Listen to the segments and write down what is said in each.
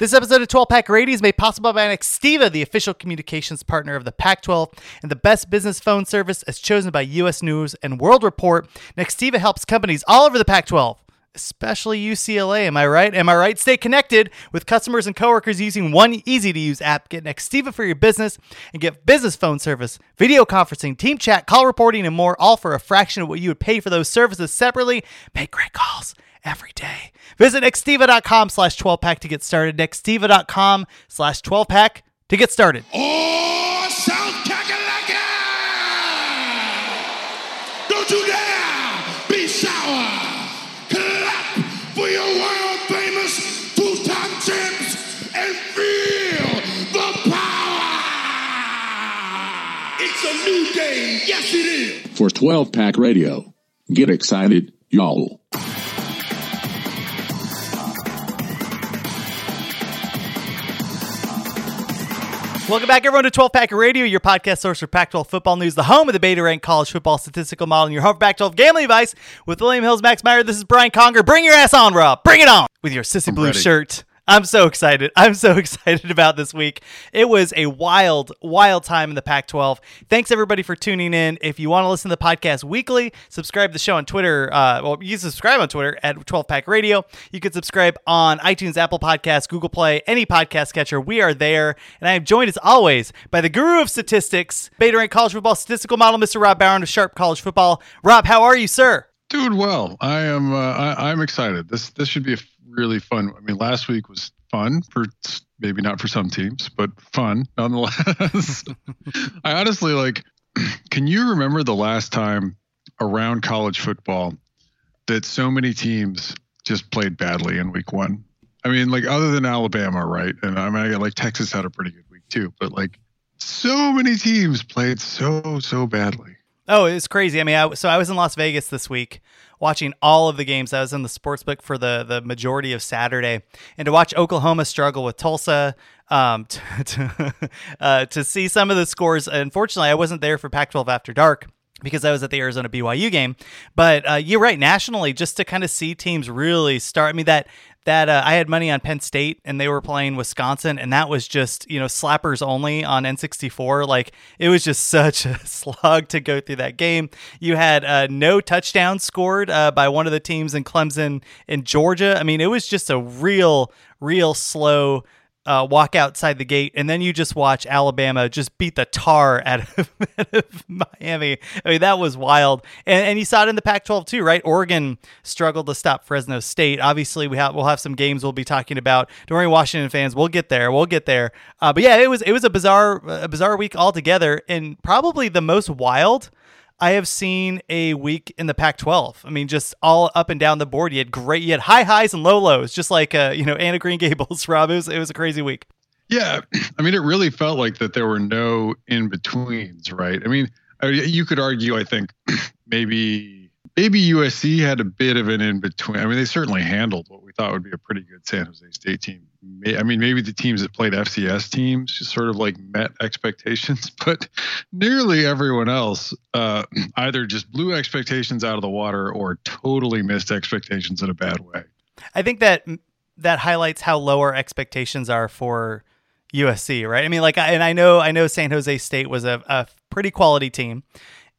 This episode of 12 Pack Radio is made possible by Nextiva, the official communications partner of the Pac 12 and the best business phone service as chosen by U.S. News and World Report. Nextiva helps companies all over the Pac 12, especially UCLA. Am I right? Am I right? Stay connected with customers and coworkers using one easy to use app. Get Nextiva for your business and get business phone service, video conferencing, team chat, call reporting, and more, all for a fraction of what you would pay for those services separately. Make great calls every day. Visit nextiva.com slash 12pack to get started. Nextiva.com slash 12pack to get started. Oh, South Kakalaka! Don't you dare be sour! Clap for your world famous two-time champs and feel the power! It's a new day, yes it is! for 12 Pack Radio. Get excited, y'all. Welcome back, everyone, to 12 Pack Radio, your podcast source for Pac 12 football news, the home of the beta ranked college football statistical model, and your home for Pac 12 gambling advice with William Hills, Max Meyer. This is Brian Conger. Bring your ass on, Rob. Bring it on with your sissy blue ready. shirt. I'm so excited. I'm so excited about this week. It was a wild, wild time in the Pac 12. Thanks, everybody, for tuning in. If you want to listen to the podcast weekly, subscribe to the show on Twitter. Uh, well, you subscribe on Twitter at 12 Pack Radio. You can subscribe on iTunes, Apple Podcasts, Google Play, any podcast catcher. We are there. And I am joined, as always, by the guru of statistics, Beta Rank College Football Statistical Model, Mr. Rob Barron of Sharp College Football. Rob, how are you, sir? Doing well. I am. Uh, I, I'm excited. This this should be a really fun. I mean, last week was fun for maybe not for some teams, but fun nonetheless. I honestly like. Can you remember the last time around college football that so many teams just played badly in week one? I mean, like other than Alabama, right? And I mean, I got like Texas had a pretty good week too, but like so many teams played so so badly. Oh, it was crazy. I mean, I, so I was in Las Vegas this week watching all of the games. I was in the sports book for the the majority of Saturday, and to watch Oklahoma struggle with Tulsa, um, to to, uh, to see some of the scores. Unfortunately, I wasn't there for Pac-12 After Dark because I was at the Arizona BYU game. But uh, you're right. Nationally, just to kind of see teams really start. I mean that that uh, I had money on Penn State and they were playing Wisconsin, and that was just you know slappers only on N64. Like it was just such a slog to go through that game. You had uh, no touchdowns scored uh, by one of the teams in Clemson in Georgia. I mean, it was just a real, real slow uh, walk outside the gate, and then you just watch Alabama just beat the tar out of, out of Miami. I mean, that was wild, and, and you saw it in the Pac-12 too, right? Oregon struggled to stop Fresno State. Obviously, we have we'll have some games we'll be talking about. Don't worry, Washington fans, we'll get there. We'll get there. Uh, but yeah, it was it was a bizarre a bizarre week altogether, and probably the most wild. I have seen a week in the Pac-12. I mean, just all up and down the board. You had great, you had high highs and low lows, just like uh, you know Anna Green Gables. Rob, it was it was a crazy week. Yeah, I mean, it really felt like that there were no in betweens, right? I mean, I- you could argue, I think, maybe maybe USC had a bit of an in between. I mean, they certainly handled what we thought would be a pretty good San Jose State team. I mean, maybe the teams that played FCS teams just sort of like met expectations, but nearly everyone else uh, either just blew expectations out of the water or totally missed expectations in a bad way. I think that that highlights how low our expectations are for USC, right? I mean, like, and I know, I know San Jose State was a, a pretty quality team,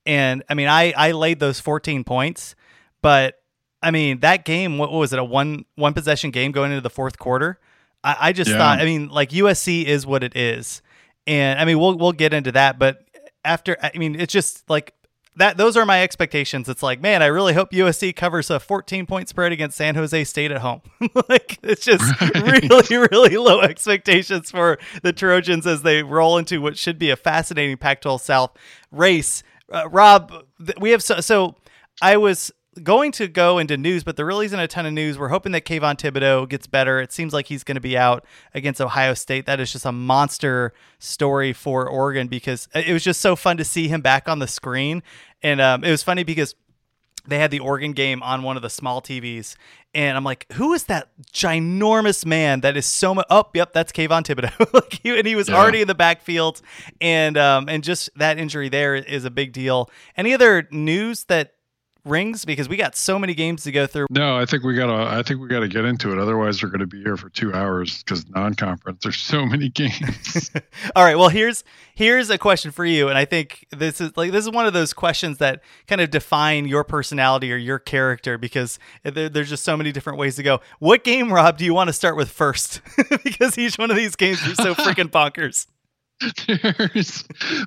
and I mean, I I laid those 14 points, but I mean, that game, what, what was it, a one one possession game going into the fourth quarter? I, I just Yeah. thought, I mean, like USC is what it is, and I mean, we'll we'll get into that, but after, I mean, it's just like that those are my expectations. It's like, man, I really hope USC covers a 14 point spread against San Jose State at home. like it's just really, really low expectations for the Trojans as they roll into what should be a fascinating Pac-12 South race. Uh, Rob, th- we have so, so I was going to go into news, but there really isn't a ton of news. We're hoping that Kayvon Thibodeaux gets better. It seems like he's going to be out against Ohio State. That is just a monster story for Oregon because it was just so fun to see him back on the screen. And um, it was funny because they had the Oregon game on one of the small TVs, and I'm like, who is that ginormous man that is so much? Oh, yep, that's Kayvon like he, and he was yeah. already in the backfield, and um, and just that injury there is a big deal. Any other news that rings because we got so many games to go through. No, I think we gotta. I think we gotta get into it. Otherwise, we're gonna be here for two hours because non-conference. There's so many games. All right. Well, here's here's a question for you, and I think this is like this is one of those questions that kind of define your personality or your character because there, there's just so many different ways to go. What game, Rob, do you want to start with first? because each one of these games are so freaking bonkers. There's,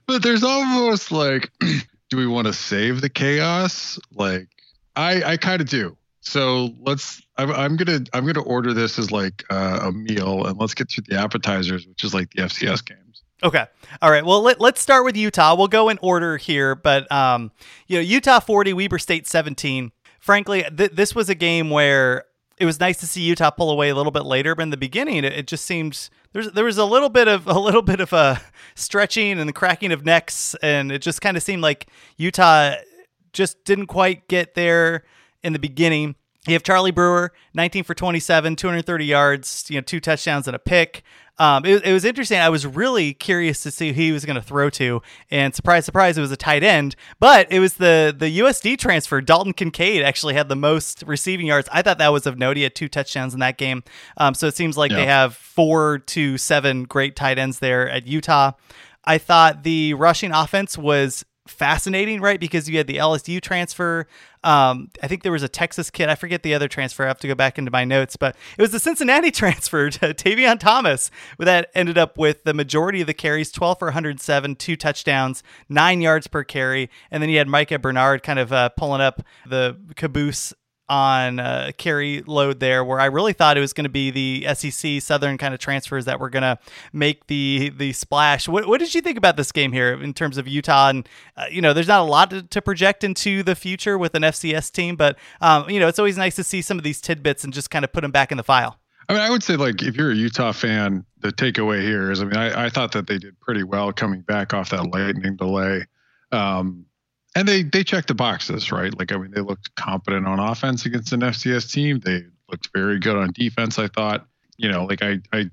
but there's almost like do we want to save the chaos? Like, I I kind of do. So let's. I'm, I'm, gonna I'm gonna order this as like uh, a meal, and let's get through the appetizers, which is like the FCS games. Okay. All right. Well, let, let's start with Utah. We'll go in order here, but um, you know, Utah 40, Weber State 17. Frankly, th- this was a game where it was nice to see Utah pull away a little bit later, but in the beginning, it, it just seemed there's there was a little bit of a little bit of a stretching and the cracking of necks, and it just kind of seemed like Utah just didn't quite get there in the beginning. You have Charlie Brewer, 19 for 27, 230 yards, you know, two touchdowns and a pick. Um, it, it, was interesting. I was really curious to see who he was going to throw to, and surprise, surprise, it was a tight end. But it was the the USD transfer. Dalton Kincaid actually had the most receiving yards. I thought that was of note. He had two touchdowns in that game. Um, so it seems like yeah. they have four to seven great tight ends there at Utah. I thought the rushing offense was fascinating, right? Because you had the LSU transfer. Um, I think there was a Texas kid. I forget the other transfer. I have to go back into my notes, but it was the Cincinnati transfer to Tavion Thomas that ended up with the majority of the carries 12 for 107, two touchdowns, nine yards per carry. And then you had Micah Bernard kind of uh, pulling up the caboose on uh, carry load there, where I really thought it was going to be the SEC Southern kind of transfers that were going to make the the splash. What, what did you think about this game here in terms of Utah? And uh, you know, there's not a lot to, to, project into the future with an FCS team, but um, you know, it's always nice to see some of these tidbits and just kind of put them back in the file. I mean, I would say like if you're a Utah fan, the takeaway here is, I mean, I, I thought that they did pretty well coming back off that lightning delay. Um, and they they checked the boxes, right? Like I mean, they looked competent on offense against an FCS team. They looked very good on defense. I thought, you know, like I I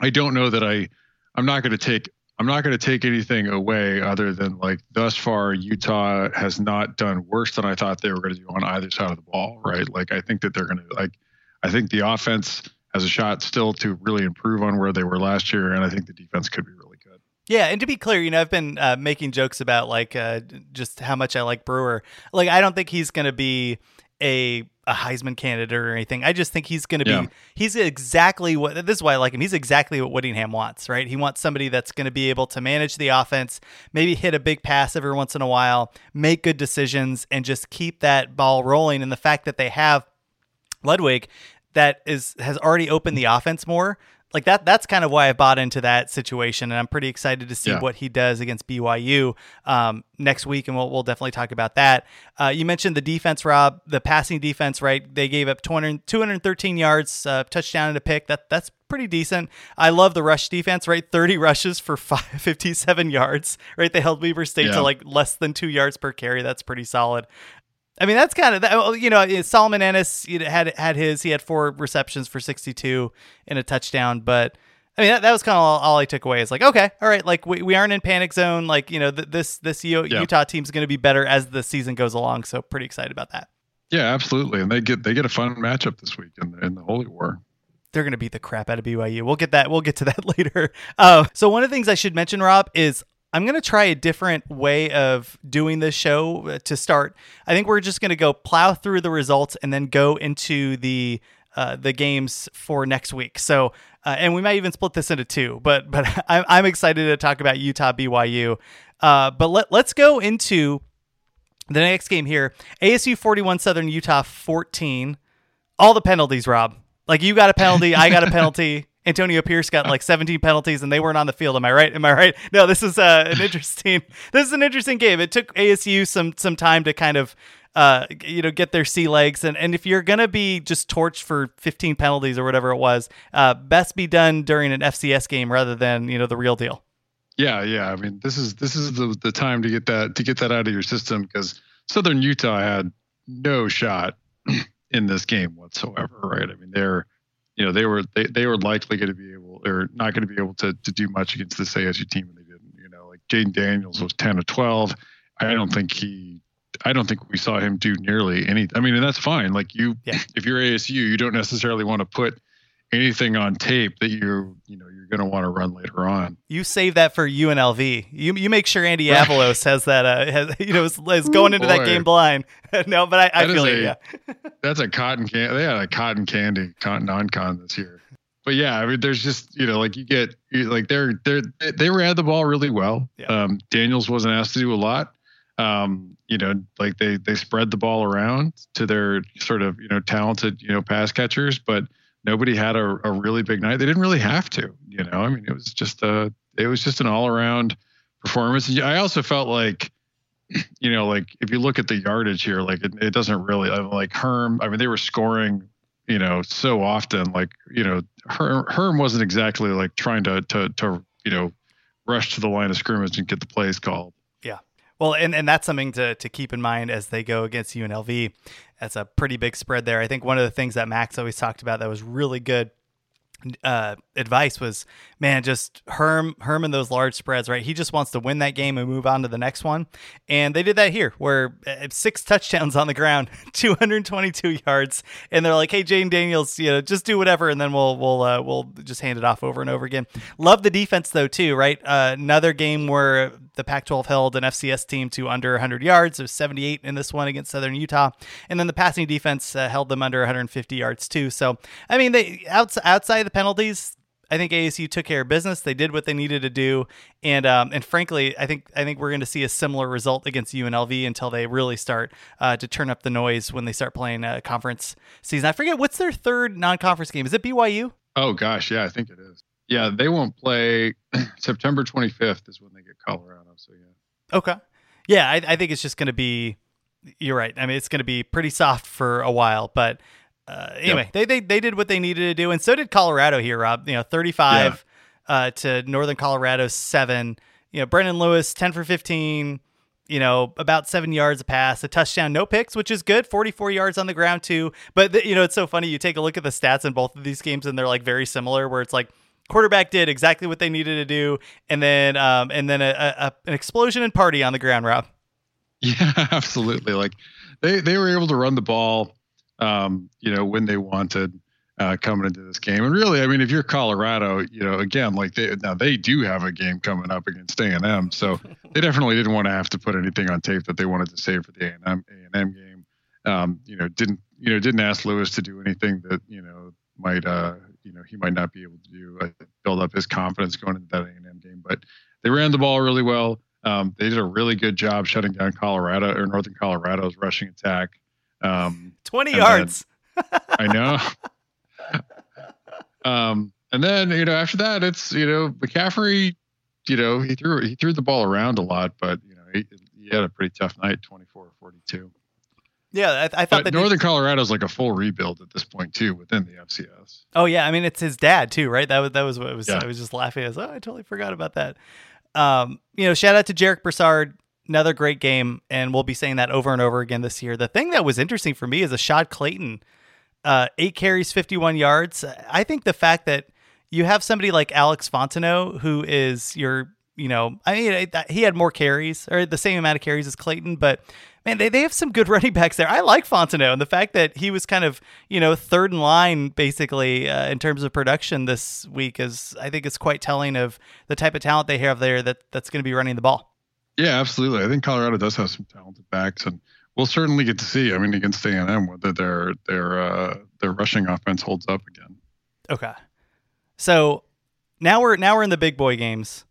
I don't know that I I'm not going to take I'm not going to take anything away other than like thus far Utah has not done worse than I thought they were going to do on either side of the ball, right? Like I think that they're going to like I think the offense has a shot still to really improve on where they were last year, and I think the defense could be really yeah, and to be clear, you know, I've been uh, making jokes about like uh, just how much I like Brewer. Like, I don't think he's going to be a a Heisman candidate or anything. I just think he's going to yeah. be he's exactly what this is why I like him. He's exactly what Whittingham wants, right? He wants somebody that's going to be able to manage the offense, maybe hit a big pass every once in a while, make good decisions and just keep that ball rolling and the fact that they have Ludwig that is has already opened the offense more like that that's kind of why I bought into that situation and I'm pretty excited to see yeah. what he does against BYU um, next week and we'll, we'll definitely talk about that. Uh, you mentioned the defense, Rob, the passing defense, right? They gave up 200, 213 yards, uh, touchdown and a pick. That that's pretty decent. I love the rush defense, right? 30 rushes for five, 57 yards, right? They held Weber State yeah. to like less than two yards per carry. That's pretty solid. I mean, that's kind of that. You know, Solomon Enis had had his. He had four receptions for 62 and a touchdown. But I mean, that, that was kind of all, all, I took away. Is like, okay, all right, like we, we aren't in panic zone. Like you know, th- this this U- yeah. Utah team's going to be better as the season goes along. So pretty excited about that. Yeah, absolutely. And they get they get a fun matchup this week in, in the Holy War they're going to beat the crap out of BYU. We'll get that. We'll get to that later. Uh, so one of the things I should mention, Rob, is I'm going to try a different way of doing this show uh, to start. I think we're just going to go plow through the results and then go into the uh, the games for next week. So, uh, and we might even split this into two. But but I'm, I'm excited to talk about Utah BYU. Uh, but let let's go into the next game here. ASU 41, Southern Utah 14. All the penalties, Rob. Like you got a penalty, I got a penalty. Antonio Pierce got like 17 penalties and they weren't on the field. Am I right? Am I right? No, this is uh, an interesting. this is an interesting game. It took ASU some some time to kind of uh, you know, get their sea legs. And, and if you're to be just torched for 15 penalties or whatever it was, uh, best be done during an FCS game rather than, you know, the real deal. Yeah, yeah. I mean, this is this is the the time to get that to get that out of your system because Southern Utah had no shot in this game whatsoever, right? I mean, they're you know they were they, they were likely going to be able or not going to be able to to do much against this ASU team, and they didn't. You know, like Jayden Daniels was ten or twelve. I don't think he. I don't think we saw him do nearly any. I mean, and that's fine. Like you, Yeah. if you're ASU, you don't necessarily want to put anything on tape that you're you know you're going to want to run later on. You save that for UNLV. You you make sure Andy Avalos has that. Uh, has, you know, is, is going into that game blind. no, but I, I feel you. Yeah. That's a cotton can. They had a cotton candy con non-con this year. But yeah, I mean, there's just you know, like you get like they're they're they ran the ball really well. Yeah. Um, Daniels wasn't asked to do a lot. Um, you know, like they they spread the ball around to their sort of you know talented you know pass catchers, but nobody had a, a really big night. They didn't really have to. You know, I mean, it was just a it was just an all around performance. I also felt like you know, like if you look at the yardage here, like it, it doesn't really I like Herm. I mean, they were scoring, you know, so often. Like you know, Herm, Herm wasn't exactly like trying to to to you know rush to the line of scrimmage and get the plays called. Well, and, and that's something to, to keep in mind as they go against UNLV. That's a pretty big spread there. I think one of the things that Max always talked about that was really good uh, advice was, man, just Herm Herm in those large spreads, right? He just wants to win that game and move on to the next one. And they did that here, where uh, six touchdowns on the ground, 222 yards, and they're like, hey, Jayden Daniels, you know, just do whatever, and then we'll we'll uh, we'll just hand it off over and over again. Love the defense though too, right? Uh, another game where the Pac-12 held an FCS team to under 100 yards. Was 78 in this one against Southern Utah, and then the passing defense uh, held them under 150 yards too. So, I mean, they outside outside the penalties, I think ASU took care of business. They did what they needed to do, and um, and frankly, I think I think we're going to see a similar result against UNLV until they really start uh, to turn up the noise when they start playing uh, conference season. I forget what's their third non-conference game. Is it BYU? Oh gosh, yeah, I think it is. Yeah, they won't play September 25th is when they get Colorado. So yeah. Okay. Yeah, I, I think it's just going to be. You're right. I mean, it's going to be pretty soft for a while, but uh, anyway, they, they they did what they needed to do, and so did Colorado here, Rob. You know, 35 uh, to Northern Colorado seven. You know, Brendon Lewis 10 for 15. You know, about seven yards a pass, a touchdown, no picks, which is good. 44 yards on the ground too. But the, you know, it's so funny. You take a look at the stats in both of these games, and they're like very similar. Where it's like quarterback did exactly what they needed to do, and then um, and then a, a, an explosion and party on the ground, Rob. Yeah, absolutely. Like they they were able to run the ball, um, you know, when they wanted uh, coming into this game. And really, I mean, if you're Colorado, you know, again, like they now they do have a game coming up against A and M, so they definitely didn't want to have to put anything on tape that they wanted to save for the A and M A and M game. Um, you know, didn't you know didn't ask Lewis to do anything that you know might uh you know he might not be able to do uh, build up his confidence going into that A and M game, but they ran the ball really well. Um, they did a really good job shutting down Colorado or Northern Colorado's rushing attack. Um, 20 And yards. I know. um, and then you know after that, it's you know McCaffrey. You know he threw he threw the ball around a lot, but you know he, he had a pretty tough night, 24 42. yeah, I, I thought But that. Northern Colorado's like a full rebuild at this point too within the FCS. oh yeah, I mean it's his dad too, right? That was that was what it was. Yeah. I was just laughing. I was, oh, I totally forgot about that. Um, you know, shout out to Jarek Broussard. Another great game, and we'll be saying that over and over again this year. The thing that was interesting for me is Ashaad Clayton, uh, eight carries, 51 yards. I think the fact that you have somebody like Alex Fontenot, who is your, you know, I mean, he had more carries or the same amount of carries as Clayton, but man, they, they have some good running backs there. I like Fontenot and the fact that he was kind of, you know, third in line basically uh, in terms of production this week is, I think, is quite telling of the type of talent they have there that that's going to be running the ball. Yeah, absolutely. I think Colorado does have some talented backs, and we'll certainly get to see. I mean, against A and M, whether their their uh, their rushing offense holds up again. Okay. So now we're now we're in the big boy games,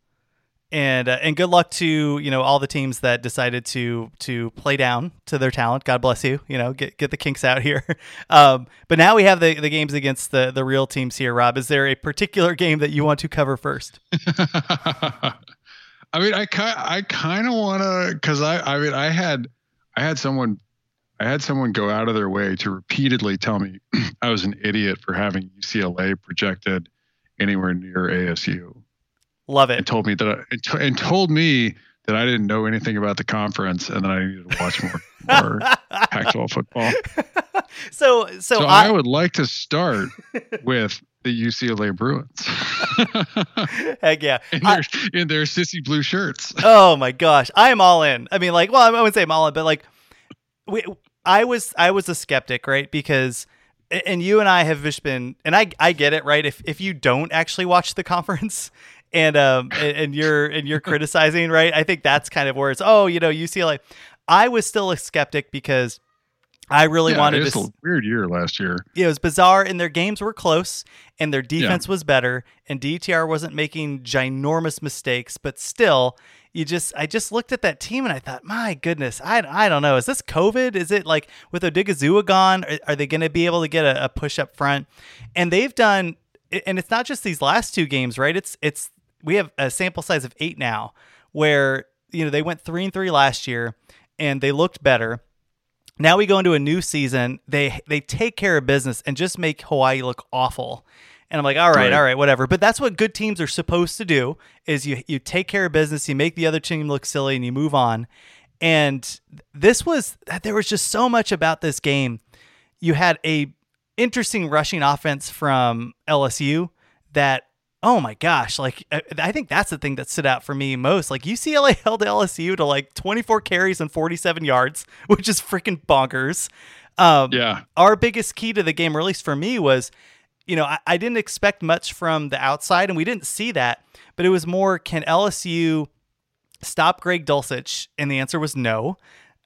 and uh, and good luck to you know all the teams that decided to to play down to their talent. God bless you. You know, get get the kinks out here. Um, but now we have the the games against the the real teams here. Rob, is there a particular game that you want to cover first? I mean, I kind I kind of want to because I I mean I had I had someone I had someone go out of their way to repeatedly tell me I was an idiot for having UCLA projected anywhere near ASU. Love it. And told me that I, and told me that I didn't know anything about the conference and that I needed to watch more, more Pac-12 football. So, so, So I, I would like to start with the UCLA Bruins heck yeah. in I- their, in their sissy blue shirts. oh my gosh, I am all in. I mean, like, well, I wouldn't say I'm all in, but like, we, I was, I was a skeptic, right? Because, and you and I have just been, and I, I get it, right? If if you don't actually watch the conference. And um and, and you're and you're criticizing, right? I think that's kind of where it's oh, you know, UCLA. I was still a skeptic because I really Yeah, wanted it was to a weird year last year. Yeah, it was bizarre and their games were close and their defense was better and DTR wasn't making ginormous mistakes but still you just I just looked at that team and I thought my goodness I, I don't know is this COVID? Is it like with Odighizuwa gone are, are they going to be able to get a, a push up front? And they've done and it's not just these last two games right? It's it's we have a sample size of 8 now where you know they went 3 and 3 last year and they looked better now we go into a new season. They they take care of business and just make Hawaii look awful. And I'm like, all right, Right. all right, whatever. But that's what good teams are supposed to do: is you you take care of business, you make the other team look silly, and you move on. And this was there was just so much about this game. You had a interesting rushing offense from LSU that oh my gosh like I- i think that's the thing that stood out for me most. Like ucla held lsu to like 24 carries and 47 yards which is freaking bonkers. Um, Yeah. our biggest key to the game or at least for me was you know I, I didn't expect much from the outside and we didn't see that but it was more can lsu stop greg dulcich? And the answer was no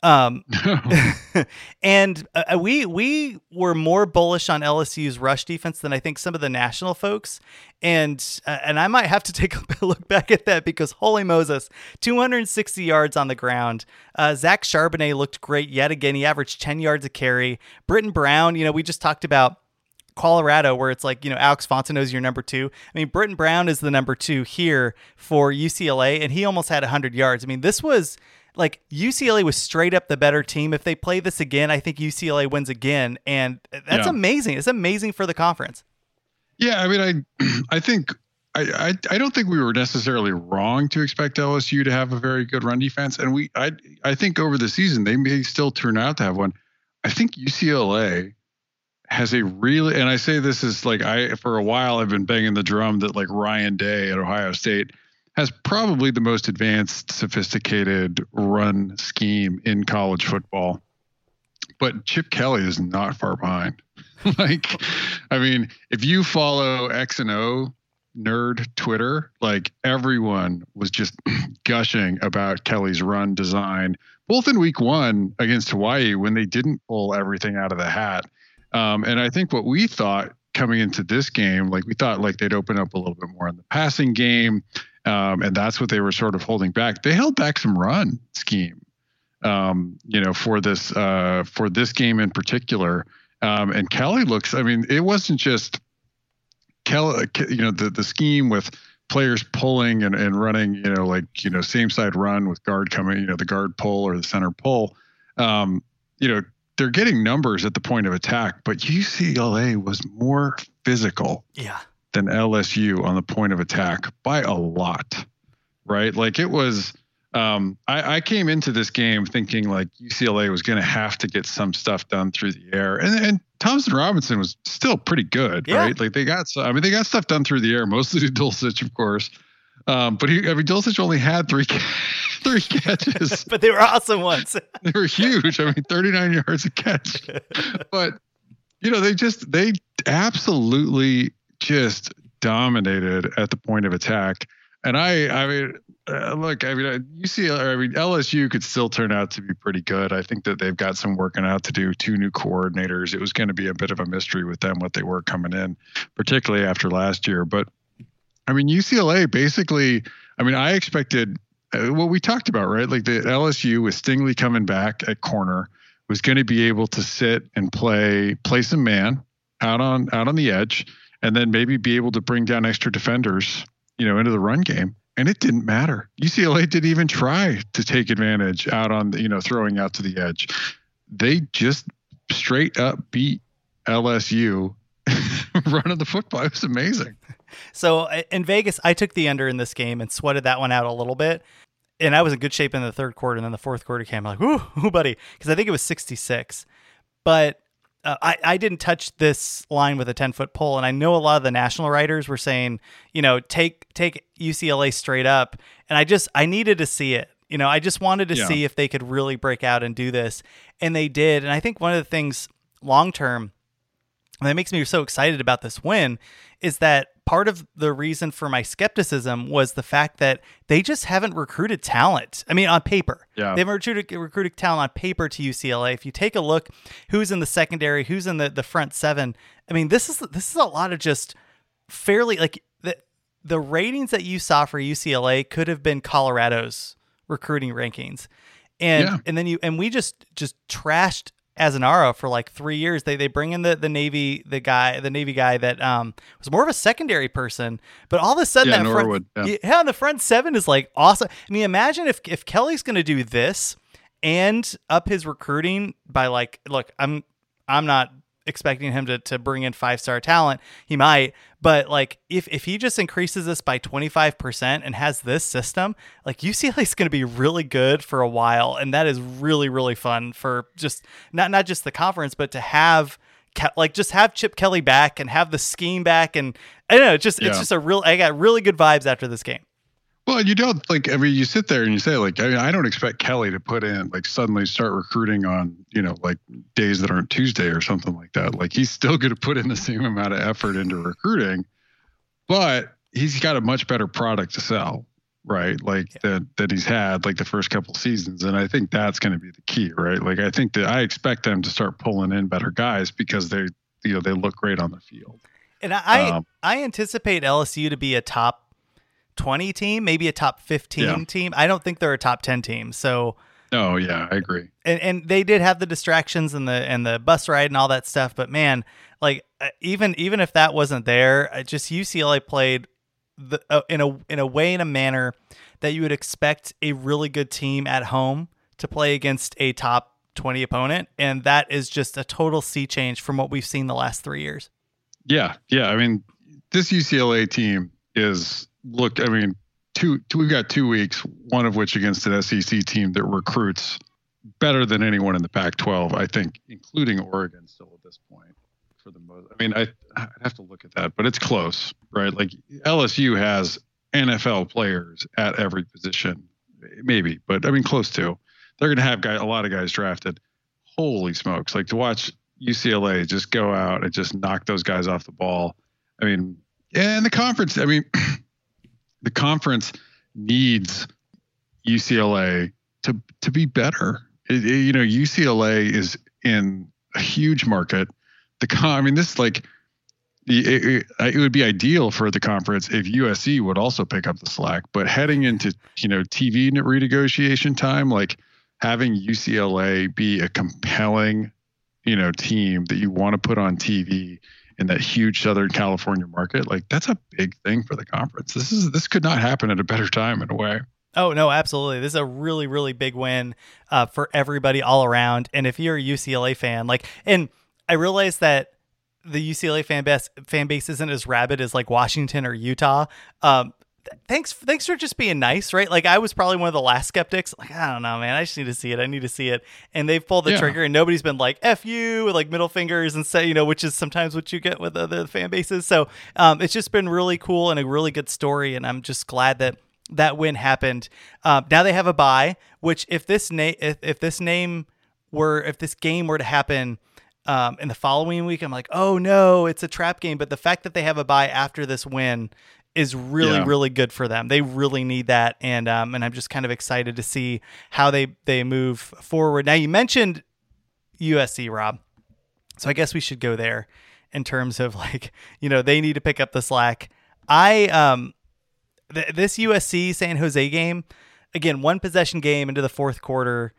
um, and uh, we we were more bullish on LSU's rush defense than I think some of the national folks, and uh, and I might have to take a look back at that because holy Moses, 260 yards on the ground. Uh, Zach Charbonnet looked great yet again. He averaged 10 yards a carry. Brittain Brown, you know, we just talked about. Colorado, where it's like, you know, Alex Fontenot's your number two. I mean, Brittain Brown is the number two here for UCLA, and he almost had 100 yards. I mean, this was like UCLA was straight up the better team. If they play this again, I think UCLA wins again, and that's Yeah. amazing. It's amazing for the conference. Yeah, I mean, I, I think, I, I, I don't think we were necessarily wrong to expect LSU to have a very good run defense, and we, I, I think over the season they may still turn out to have one. I think UCLA has a really, and I say this is like I, for a while I've been banging the drum that like Ryan Day at Ohio State has probably the most advanced, sophisticated run scheme in college football. But Chip Kelly is not far behind. like, I mean, if you follow X and O nerd Twitter, like everyone was just gushing about Kelly's run design, both in week one against Hawaii when they didn't pull everything out of the hat. Um, and I think what we thought coming into this game, like we thought like they'd open up a little bit more in the passing game. Um, and that's what they were sort of holding back. They held back some run scheme, um, you know, for this uh, for this game in particular. Um, and Kelly looks. I mean, it wasn't just Kelly. You know, the the scheme with players pulling and, and running. You know, like you know, same side run with guard coming. You know, the guard pull or the center pull. Um, you know, they're getting numbers at the point of attack, but UCLA was more physical Yeah. Than LSU on the point of attack by a lot, right? Like it was. Um, I, I came into this game thinking like UCLA was going to have to get some stuff done through the air, and and Thompson Robinson was still pretty good, Yeah. right? Like they got, I mean, they got stuff done through the air, mostly to Dulcich, of course. Um, but he, I mean, Dulcich only had three three catches. But they were awesome ones. they were huge. I mean, 39 yards a catch. But you know, they just they absolutely just dominated at the point of attack. And I, I mean, uh, look, I mean, uh, UCLA, I mean, LSU could still turn out to be pretty good. I think that they've got some working out to do. Two new coordinators. It was going to be a bit of a mystery with them what they were coming in, particularly after last year. But I mean, UCLA basically. I mean, I expected uh, what we talked about, right? Like the LSU with Stingley coming back at corner was going to be able to sit and play play some man out on out on the edge, and then maybe be able to bring down extra defenders, you know, into the run game. And it didn't matter. UCLA didn't even try to take advantage out on the, you know, throwing out to the edge. they just straight up beat LSU running the football. It was amazing. So in Vegas, I took the under in this game and sweated that one out a little bit. And I was in good shape in the third quarter. And then the fourth quarter came. I'm like, ooh, ooh buddy. Because I think it was 66. But uh, I, I didn't touch this line with a 10 foot pole. And I know a lot of the national writers were saying, you know, take take UCLA straight up. And I just, I needed to see it. You know, I just wanted to Yeah. see if they could really break out and do this. And they did. And I think one of the things long term that makes me so excited about this win is that part of the reason for my skepticism was the fact that they just haven't recruited talent. I mean, on paper, Yeah. they haven't recruited, recruited talent on paper to UCLA. If you take a look, who's in the secondary, who's in the, the front seven. I mean, this is this is a lot of just fairly like the the ratings that you saw for UCLA could have been Colorado's recruiting rankings, and Yeah. and then you and we just just trashed Azzinaro for like three years. They they bring in the the Navy the guy the Navy guy that um was more of a secondary person, but all of a sudden Yeah, that Norwood, front yeah. yeah, the front seven is like awesome. I mean, imagine if if Kelly's going to do this and up his recruiting by like, look, I'm I'm not expecting him to, to bring in five star talent. He might, but like if if he just increases this by 25% and has this system, like UCLA is going to be really good for a while and that is really really fun for just not not just the conference but to have Ke- like just have Chip Kelly back and have the scheme back and I don't know, it's just it's just a real I got really good vibes after this game. Well, you don't like. I mean, you sit there and you say, like, I mean, I don't expect Kelly to put in like suddenly start recruiting on, you know, like days that aren't Tuesday or something like that. Like, he's still going to put in the same amount of effort into recruiting, but he's got a much better product to sell, right? Like that that he's had like the first couple seasons, and I think that's going to be the key, right? Like, I think that I expect them to start pulling in better guys because they, you know, they look great on the field. And I I, Um, I anticipate LSU to be a top 20 team, maybe a top 15 Yeah. team. I don't think they're a top 10 team. So Oh yeah, I agree. and, and they did have the distractions and the and the bus ride and all that stuff, but man, like uh, even even if that wasn't there, uh, just UCLA played the uh, in a in a way in a manner that you would expect a really good team at home to play against a top 20 opponent and that is just a total sea change from what we've seen the last 3 years. Yeah, yeah. I mean, this UCLA team is look. I mean, two, two we've got two weeks, one of which against an SEC team that recruits better than anyone in the Pac-12. I think, including Oregon, still at this point. For the most, I mean, I I'd have to look at that, but it's close, right? Like LSU has NFL players at every position, maybe, but I mean, close to. They're going to have guy, a lot of guys drafted. Holy smokes! Like to watch UCLA just go out and just knock those guys off the ball. I mean, and the conference. I mean, the conference needs UCLA to to be better. It- it- you know, UCLA is in a huge market. The con. I mean, this is like. It, it, it would be ideal for the conference if USC would also pick up the slack. But heading into you know TV renegotiation time, like having UCLA be a compelling you know team that you want to put on TV in that huge Southern California market, like that's a big thing for the conference. This is this could not happen at a better time in a way. Oh no, absolutely! This is a really, really big win uh, for everybody all around. And if you're a UCLA fan, like, and I realize that the UCLA fan base fan base isn't as rabid as like Washington or Utah. Um, thanks, thanks for just being nice, right? Like I was probably one of the last skeptics. Like I don't know, man. I just need to see it. I need to see it. And they've pulled the Yeah. trigger, and nobody's been like "f you" with like middle fingers and say, you know, which is sometimes what you get with other fan bases. So um, it's just been really cool and a really good story, and I'm just glad that that win happened. Um, now they have a buy, which if this name if, if this name were if this game were to happen um, in the following week, I'm like, oh no, it's a trap game. But the fact that they have a buy after this win is really Yeah. really good for them. They really need that, and um, and I'm just kind of excited to see how they they move forward. Now you mentioned USC, Rob, so I guess we should go there in terms of like you know they need to pick up the slack. I um th- this USC San Jose game, again, one possession game into the fourth quarter.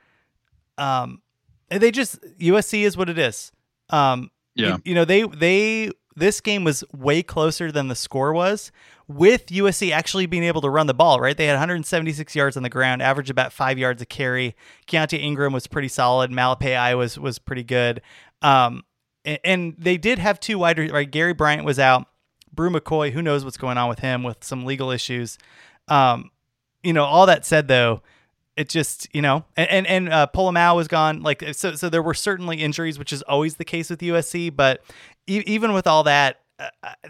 Um, they just USC is what it is. Um, Yeah. you, you know they they this game was way closer than the score was, with USC actually being able to run the ball. Right, they had 176 yards on the ground, average about five yards a carry. Keaontay Ingram was pretty solid. Malepeai was was pretty good. Um, and, and they did have two wide right. Gary Bryant was out. Bru McCoy, who knows what's going on with him with some legal issues. Um, you know, all that said though, it just you know, and and, and uh, Polamalu was gone. Like so, so there were certainly injuries, which is always the case with USC. But e- even with all that,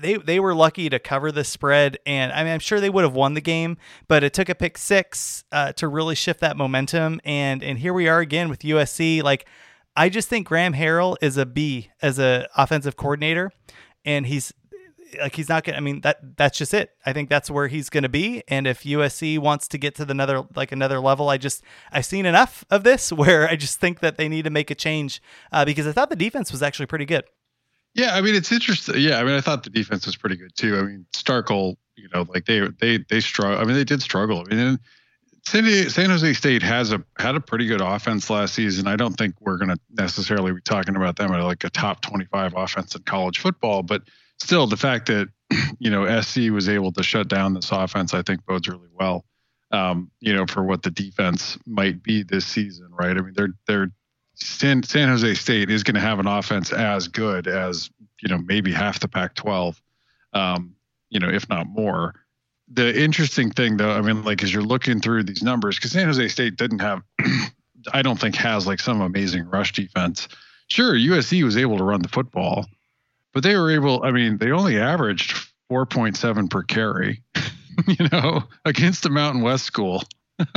they they were lucky to cover the spread, and I mean, I'm sure they would have won the game, but it took a pick six uh, to really shift that momentum. And and here we are again with USC. Like I just think Graham Harrell is a B as a offensive coordinator, and he's like he's not gonna. I mean that that's just it. I think that's where he's gonna be. And if USC wants to get to the another like another level, I just I've seen enough of this where I just think that they need to make a change uh, because I thought the defense was actually pretty good. Yeah, I mean it's interesting. Yeah, I mean I thought the defense was pretty good too. I mean Starkel, you know, like they they they struggle. I mean they did struggle. I mean San, San Jose State has a had a pretty good offense last season. I don't think we're going to necessarily be talking about them at like a top 25 offense in college football, but still the fact that you know SC was able to shut down this offense, I think bodes really well. Um, you know, for what the defense might be this season, right? I mean, they're they're San, San Jose State is going to have an offense as good as you know maybe half the Pac-12, um, you know, if not more. The interesting thing, though, I mean, like as you're looking through these numbers, because San Jose State didn't have, I don't think has like some amazing rush defense. Sure, USC was able to run the football, but they were able. I mean, they only averaged 4.7 per carry, you know, against the Mountain West school,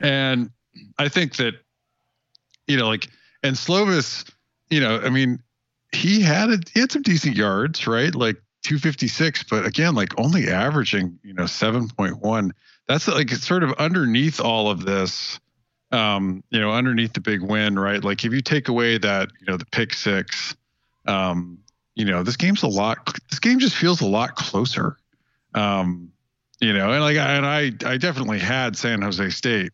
and I think that you know, like, and Slovis, you know, I mean, he had a, he had some decent yards, right? Like 256, but again, like only averaging, you know, 7.1. That's like it's sort of underneath all of this, um, you know, underneath the big win, right? Like if you take away that, you know, the pick six, um, you know, this game's a lot. This game just feels a lot closer, um, you know, and like, and I, I definitely had San Jose State,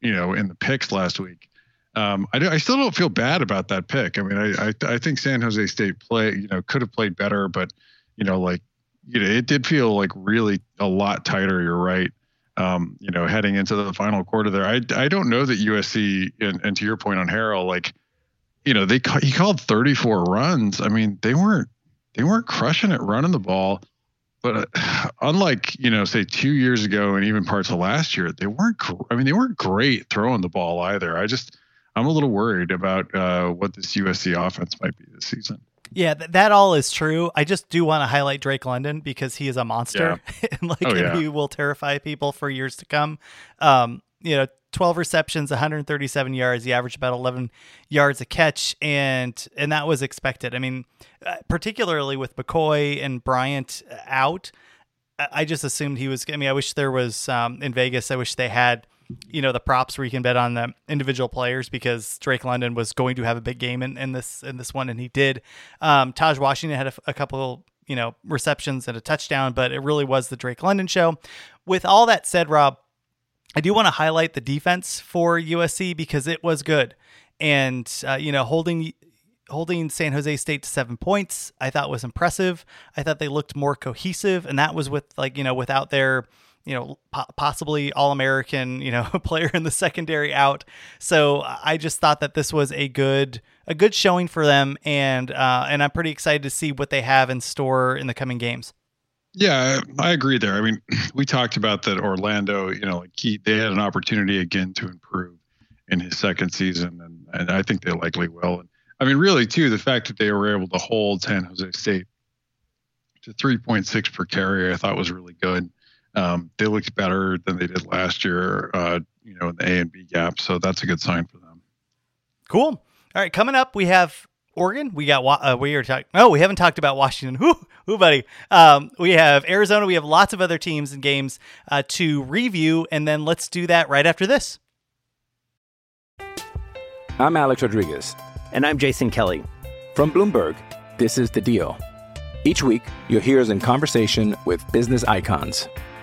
you know, in the picks last week. Um, I, I still don't feel bad about that pick. I mean, I, I, I think San Jose State play, you know, could have played better, but you know, like, you know, it did feel like really a lot tighter. You're right. Um, you know, heading into the final quarter there, I, I don't know that USC and, and to your point on Harrell, like, you know, they he called 34 runs. I mean, they weren't they weren't crushing it running the ball, but uh, unlike you know, say two years ago and even parts of last year, they weren't. I mean, they weren't great throwing the ball either. I just I'm a little worried about uh, what this USC offense might be this season. Yeah, th- that all is true. I just do want to highlight Drake London because he is a monster, yeah. and like oh, yeah. he will terrify people for years to come. Um, you know, 12 receptions, 137 yards. He averaged about 11 yards a catch, and and that was expected. I mean, uh, particularly with McCoy and Bryant out, I just assumed he was. I mean, I wish there was um, in Vegas. I wish they had you know the props where you can bet on the individual players because Drake London was going to have a big game in, in this in this one and he did. Um, Tahj Washington had a, a couple you know receptions and a touchdown, but it really was the Drake London show. With all that said, Rob, I do want to highlight the defense for USC because it was good, and uh, you know holding holding San Jose State to seven points, I thought was impressive. I thought they looked more cohesive, and that was with like you know without their you know, po- possibly All American, you know, player in the secondary out. So I just thought that this was a good a good showing for them, and uh, and I'm pretty excited to see what they have in store in the coming games. Yeah, I agree there. I mean, we talked about that Orlando, you know, like he, they had an opportunity again to improve in his second season, and, and I think they likely will. And I mean, really, too, the fact that they were able to hold San Jose State to 3.6 per carry, I thought was really good. Um, they looked better than they did last year, uh, you know, in the A and B gap. So that's a good sign for them. Cool. All right, coming up, we have Oregon. We got uh, we are talking. No, we haven't talked about Washington. Who, whoo, buddy. Um, we have Arizona. We have lots of other teams and games uh, to review, and then let's do that right after this. I'm Alex Rodriguez, and I'm Jason Kelly from Bloomberg. This is the Deal. Each week, you'll hear us in conversation with business icons.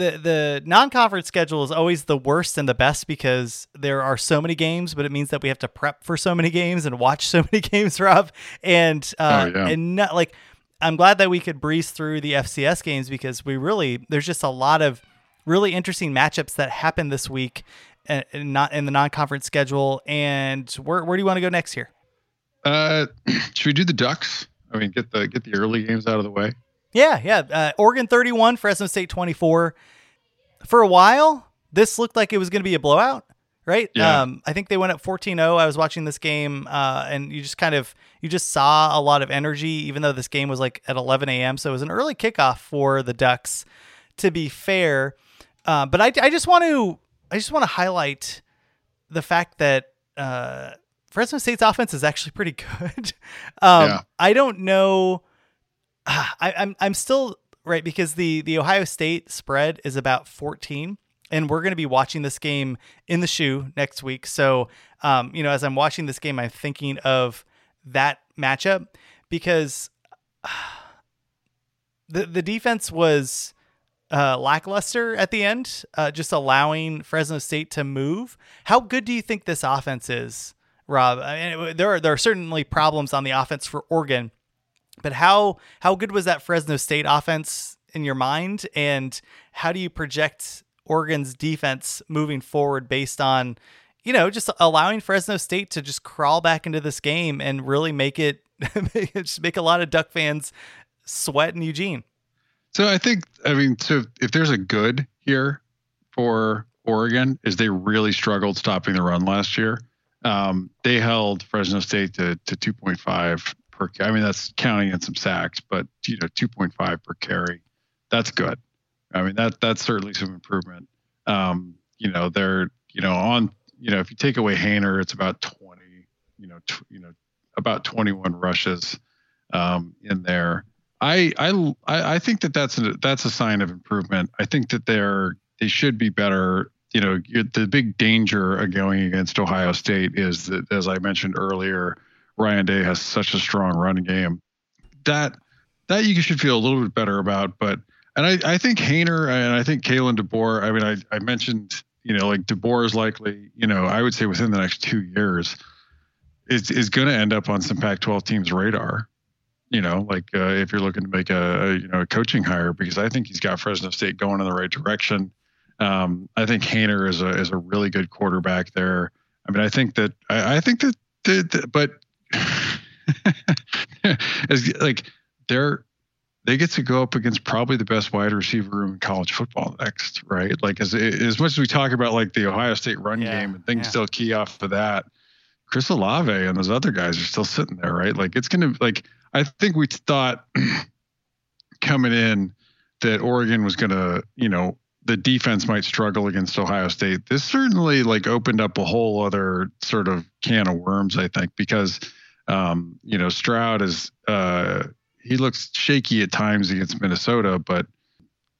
Uh, the The non-conference schedule is always the worst and the best because there are so many games, but it means that we have to prep for so many games and watch so many games, Rob. And uh, Oh, yeah. and not like I'm glad that we could breeze through the FCS games because we really there's just a lot of really interesting matchups that happen this week, and, and not in the non-conference schedule. And where where do you want to go next here? Uh, should we do the Ducks? I mean, get the get the early games out of the way. Yeah, yeah. Uh, Oregon 31, Fresno State 24. For a while, this looked like it was going to be a blowout, right? Yeah. Um, I think they went up 14-0. I was watching this game, uh, and you just kind of you just saw a lot of energy, even though this game was like at 11 a.m. So it was an early kickoff for the Ducks. To be fair, uh, but I, I just want to I just want to highlight the fact that uh, Fresno State's offense is actually pretty good. um, Yeah. I don't know. I, I'm I'm still right because the the Ohio State spread is about 14, and we're going to be watching this game in the shoe next week. So, um, you know, as I'm watching this game, I'm thinking of that matchup because the the defense was uh, lackluster at the end, uh, just allowing Fresno State to move. How good do you think this offense is, Rob? I mean, there are there are certainly problems on the offense for Oregon, but how how good was that Fresno State offense in your mind, and how do you project Oregon's defense moving forward based on you know just allowing Fresno State to just crawl back into this game and really make it just make a lot of Duck fans sweat in Eugene? So I think, I mean, so if there's a good here for Oregon, is they really struggled stopping the run last year. Um, they held Fresno State to, to 2.5 per. I mean, that's counting in some sacks, but you know, 2.5 per carry. That's good. I mean, that that's certainly some improvement. Um, you know, they're you know on you know if you take away Haener, it's about 20. You know, tw- you know, about 21 rushes um, in there. I, I I I think that that's a, that's a sign of improvement. I think that they're they should be better. You know, the big danger of going against Ohio State is that, as I mentioned earlier, Ryan Day has such a strong run game that that you should feel a little bit better about. But and I, I think Haener and I think Kalen DeBoer. I mean, I, I mentioned you know like DeBoer is likely you know I would say within the next two years is is going to end up on some Pac-12 teams' radar you know, like uh, if you're looking to make a, a you know a coaching hire, because I think he's got Fresno State going in the right direction. Um, I think Haener is a is a really good quarterback there. I mean, I think that I, I think that, that, that- but as like they're they get to go up against probably the best wide receiver room in college football next, right? Like as as much as we talk about like the Ohio State run Yeah, game and things yeah. still key off of that. Chris Olave and those other guys are still sitting there, right? Like it's gonna like I think we thought coming in that Oregon was gonna, you know, the defense might struggle against Ohio State. This certainly like opened up a whole other sort of can of worms, I think, because um, you know, Stroud is uh he looks shaky at times against Minnesota, but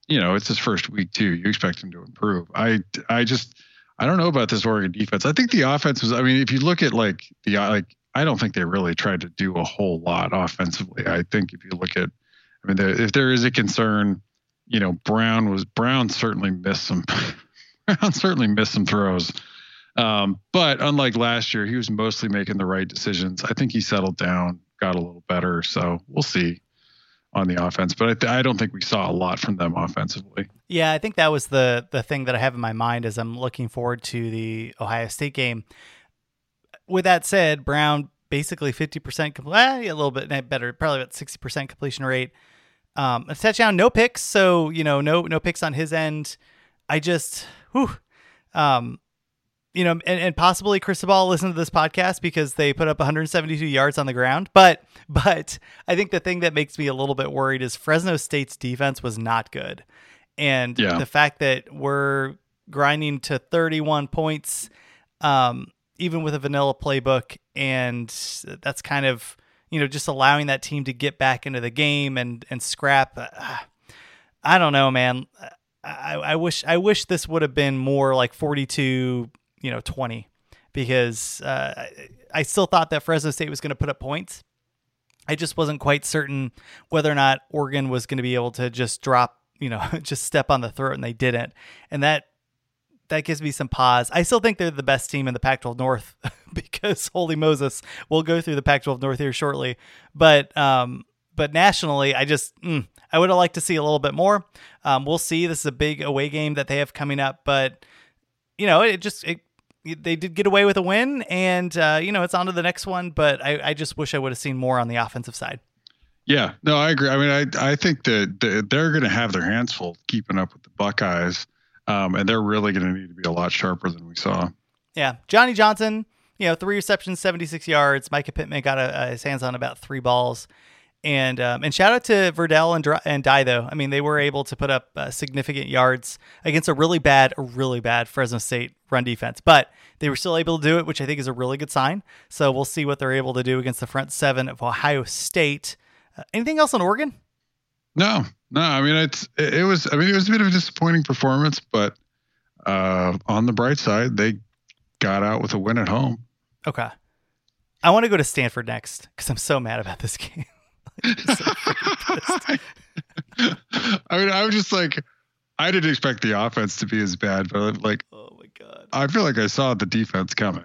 you know, it's his first week too. You expect him to improve. I I just I don't know about this Oregon defense. I think the offense was. I mean, if you look at like the like, I don't think they really tried to do a whole lot offensively. I think if you look at, I mean, there, if there is a concern, you know, Brown was Brown certainly missed some. Brown certainly missed some throws. Um, but unlike last year, he was mostly making the right decisions. I think he settled down, got a little better. So we'll see on the offense. But I, th- I don't think we saw a lot from them offensively. Yeah, I think that was the the thing that I have in my mind as I'm looking forward to the Ohio State game. With that said, Brown basically 50% complete, eh, a little bit better, probably about 60% completion rate. Um, a touchdown, no picks, so you know, no no picks on his end. I just, whew, um, you know, and, and possibly Cristobal listened to this podcast because they put up 172 yards on the ground. But but I think the thing that makes me a little bit worried is Fresno State's defense was not good, and Yeah. the fact that we're grinding to 31 points, um, even with a vanilla playbook, and that's kind of you know just allowing that team to get back into the game and and scrap. Uh, I don't know, man. I, I wish I wish this would have been more like 42, you know, 20 because uh, I still thought that Fresno State was going to put up points. I just wasn't quite certain whether or not Oregon was going to be able to just drop, you know, just step on the throat, and they didn't. And that that gives me some pause. I still think they're the best team in the Pac-12 North because holy Moses, we'll go through the Pac-12 North here shortly. But um, but nationally, I just mm, I would have liked to see a little bit more. Um, we'll see. This is a big away game that they have coming up, but you know, it just it, they did get away with a win, and uh, you know, it's on to the next one. But I, I just wish I would have seen more on the offensive side. Yeah, no, I agree. I mean, I I think that they're going to have their hands full keeping up with the Buckeyes, um, and they're really going to need to be a lot sharper than we saw. Yeah, Johnny Johnson, you know, three receptions, seventy six yards. Mycah Pittman got a, a, his hands on about three balls. And um, and shout out to Verdell and and Dye though. I mean, they were able to put up uh, significant yards against a really bad, a really bad Fresno State run defense, but they were still able to do it, which I think is a really good sign. So we'll see what they're able to do against the front seven of Ohio State. Uh, anything else on Oregon? No, no. I mean, it's it was. I mean, it was a bit of a disappointing performance, but uh, on the bright side, they got out with a win at home. Okay. I want to go to Stanford next because I'm so mad about this game. I mean, I was just like, I didn't expect the offense to be as bad, but like, oh my god, I feel like I saw the defense coming.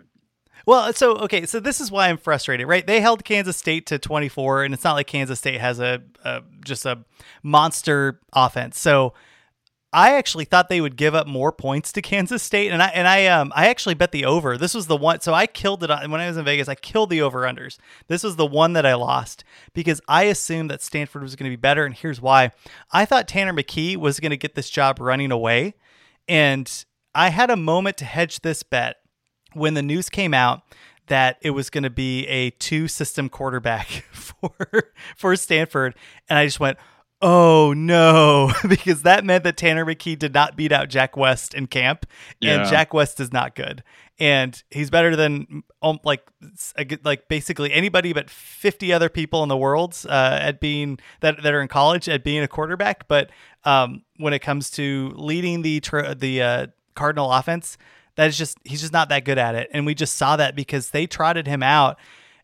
Well, so okay, so this is why I'm frustrated, right? They held Kansas State to 24, and it's not like Kansas State has a, a just a monster offense. So I actually thought they would give up more points to Kansas State, and I and I um I actually bet the over. This was the one. So I killed it on, when I was in Vegas. I killed the over unders. This was the one that I lost because I assumed that Stanford was going to be better, and here's why. I thought Tanner McKee was going to get this job running away, and I had a moment to hedge this bet when the news came out that it was going to be a two system quarterback for for Stanford, and I just went oh no, because that meant that Tanner McKee did not beat out Jack West in camp, and yeah. Jack West is not good, and he's better than um, like like basically anybody but fifty other people in the world uh, at being that that are in college at being a quarterback. But um, when it comes to leading the the uh, Cardinal offense, that is just he's just not that good at it, and we just saw that because they trotted him out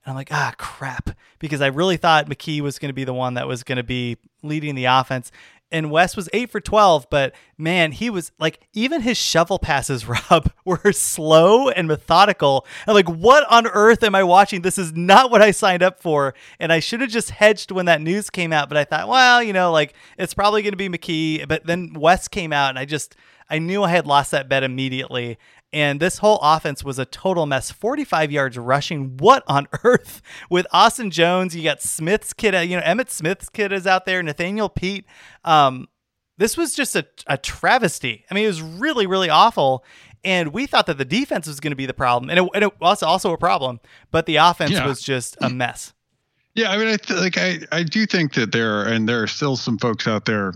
and I'm like, ah, crap. Because I really thought McKee was going to be the one that was going to be leading the offense. And West was 8 for 12, but man, he was like, even his shovel passes, Rob, were slow and methodical. I'm like, what on earth am I watching? This is not what I signed up for. And I should have just hedged when that news came out. But I thought, well, you know, like, it's probably going to be McKee. But then West came out, and I just, I knew I had lost that bet immediately. And this whole offense was a total mess. 45 yards rushing. What on earth? With Austin Jones, you got Smith's kid, you know, Emmitt Smith's kid is out there, Nathaniel Peat. Um, this was just a, a travesty. I mean, it was really, really awful. And we thought that the defense was going to be the problem. And it, and it, was also a problem, but the offense yeah. was just a mess. Yeah. I mean, I th- like, I, I do think that there, and there are still some folks out there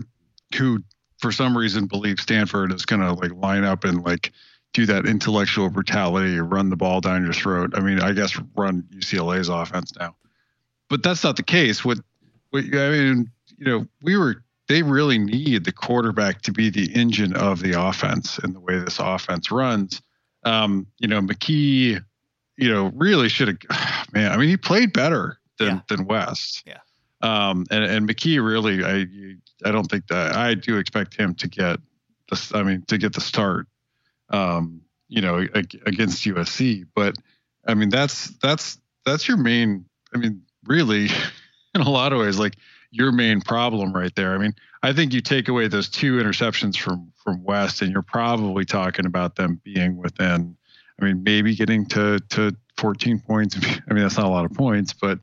who, for some reason, believe Stanford is going to like line up and like, do that intellectual brutality, run the ball down your throat. I mean, I guess run UCLA's offense now, but that's not the case. What, what I mean, you know, we were they really need the quarterback to be the engine of the offense and the way this offense runs. Um, you know, McKee, you know, really should have. Man, I mean, he played better than yeah. than West. Yeah. Um, and and McKee really, I I don't think that I do expect him to get this. I mean, to get the start um, you know, against USC. But I mean, that's that's that's your main. I mean, really, in a lot of ways, like your main problem right there. I mean, I think you take away those two interceptions from from West, and you're probably talking about them being within. I mean, maybe getting to to 14 points. I mean, that's not a lot of points, but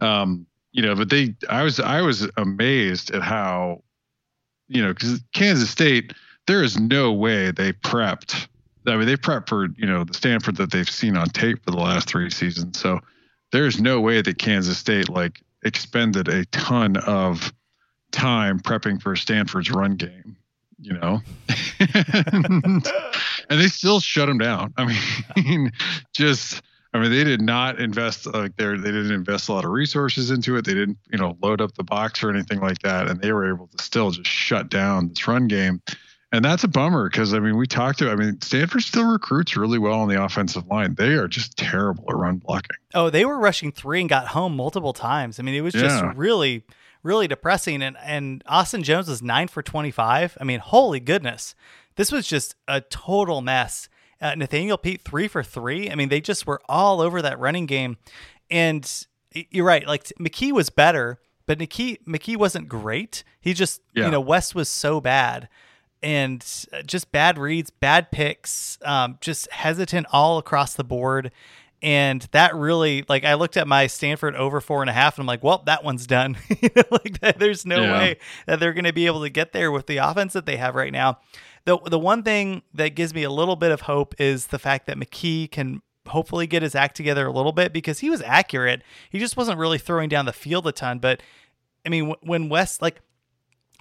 um, you know, but they. I was I was amazed at how, you know, because Kansas State there is no way they prepped. I mean, they prepped for you know the Stanford that they've seen on tape for the last three seasons. So there's no way that Kansas State like expended a ton of time prepping for Stanford's run game. you know, and, they still shut them down. I mean, just I mean, they did not invest like they they didn't invest a lot of resources into it. They didn't, you know, load up the box or anything like that, and they were able to still just shut down this run game. And that's a bummer because I mean, we talked to. I mean, Stanford still recruits really well on the offensive line. They are just terrible at run blocking. Oh, they were rushing three and got home multiple times. I mean, it was just Yeah. really, really depressing. And and Austin Jones was nine for twenty five. I mean, holy goodness, this was just a total mess. Uh, Nathaniel Peat three for three. I mean, they just were all over that running game. And you're right. Like McKee was better, but McKee McKee wasn't great. He just Yeah. you know West was so bad. And uh, just bad reads, bad picks, um, just hesitant all across the board. And that really, like, I looked at my Stanford over four and a half, and I'm like, well, that one's done. Like, that, there's no Yeah. way that they're going to be able to get there with the offense that they have right now. The the one thing that gives me a little bit of hope is the fact that McKee can hopefully get his act together a little bit because he was accurate. He just wasn't really throwing down the field a ton. But I mean, wh- when West like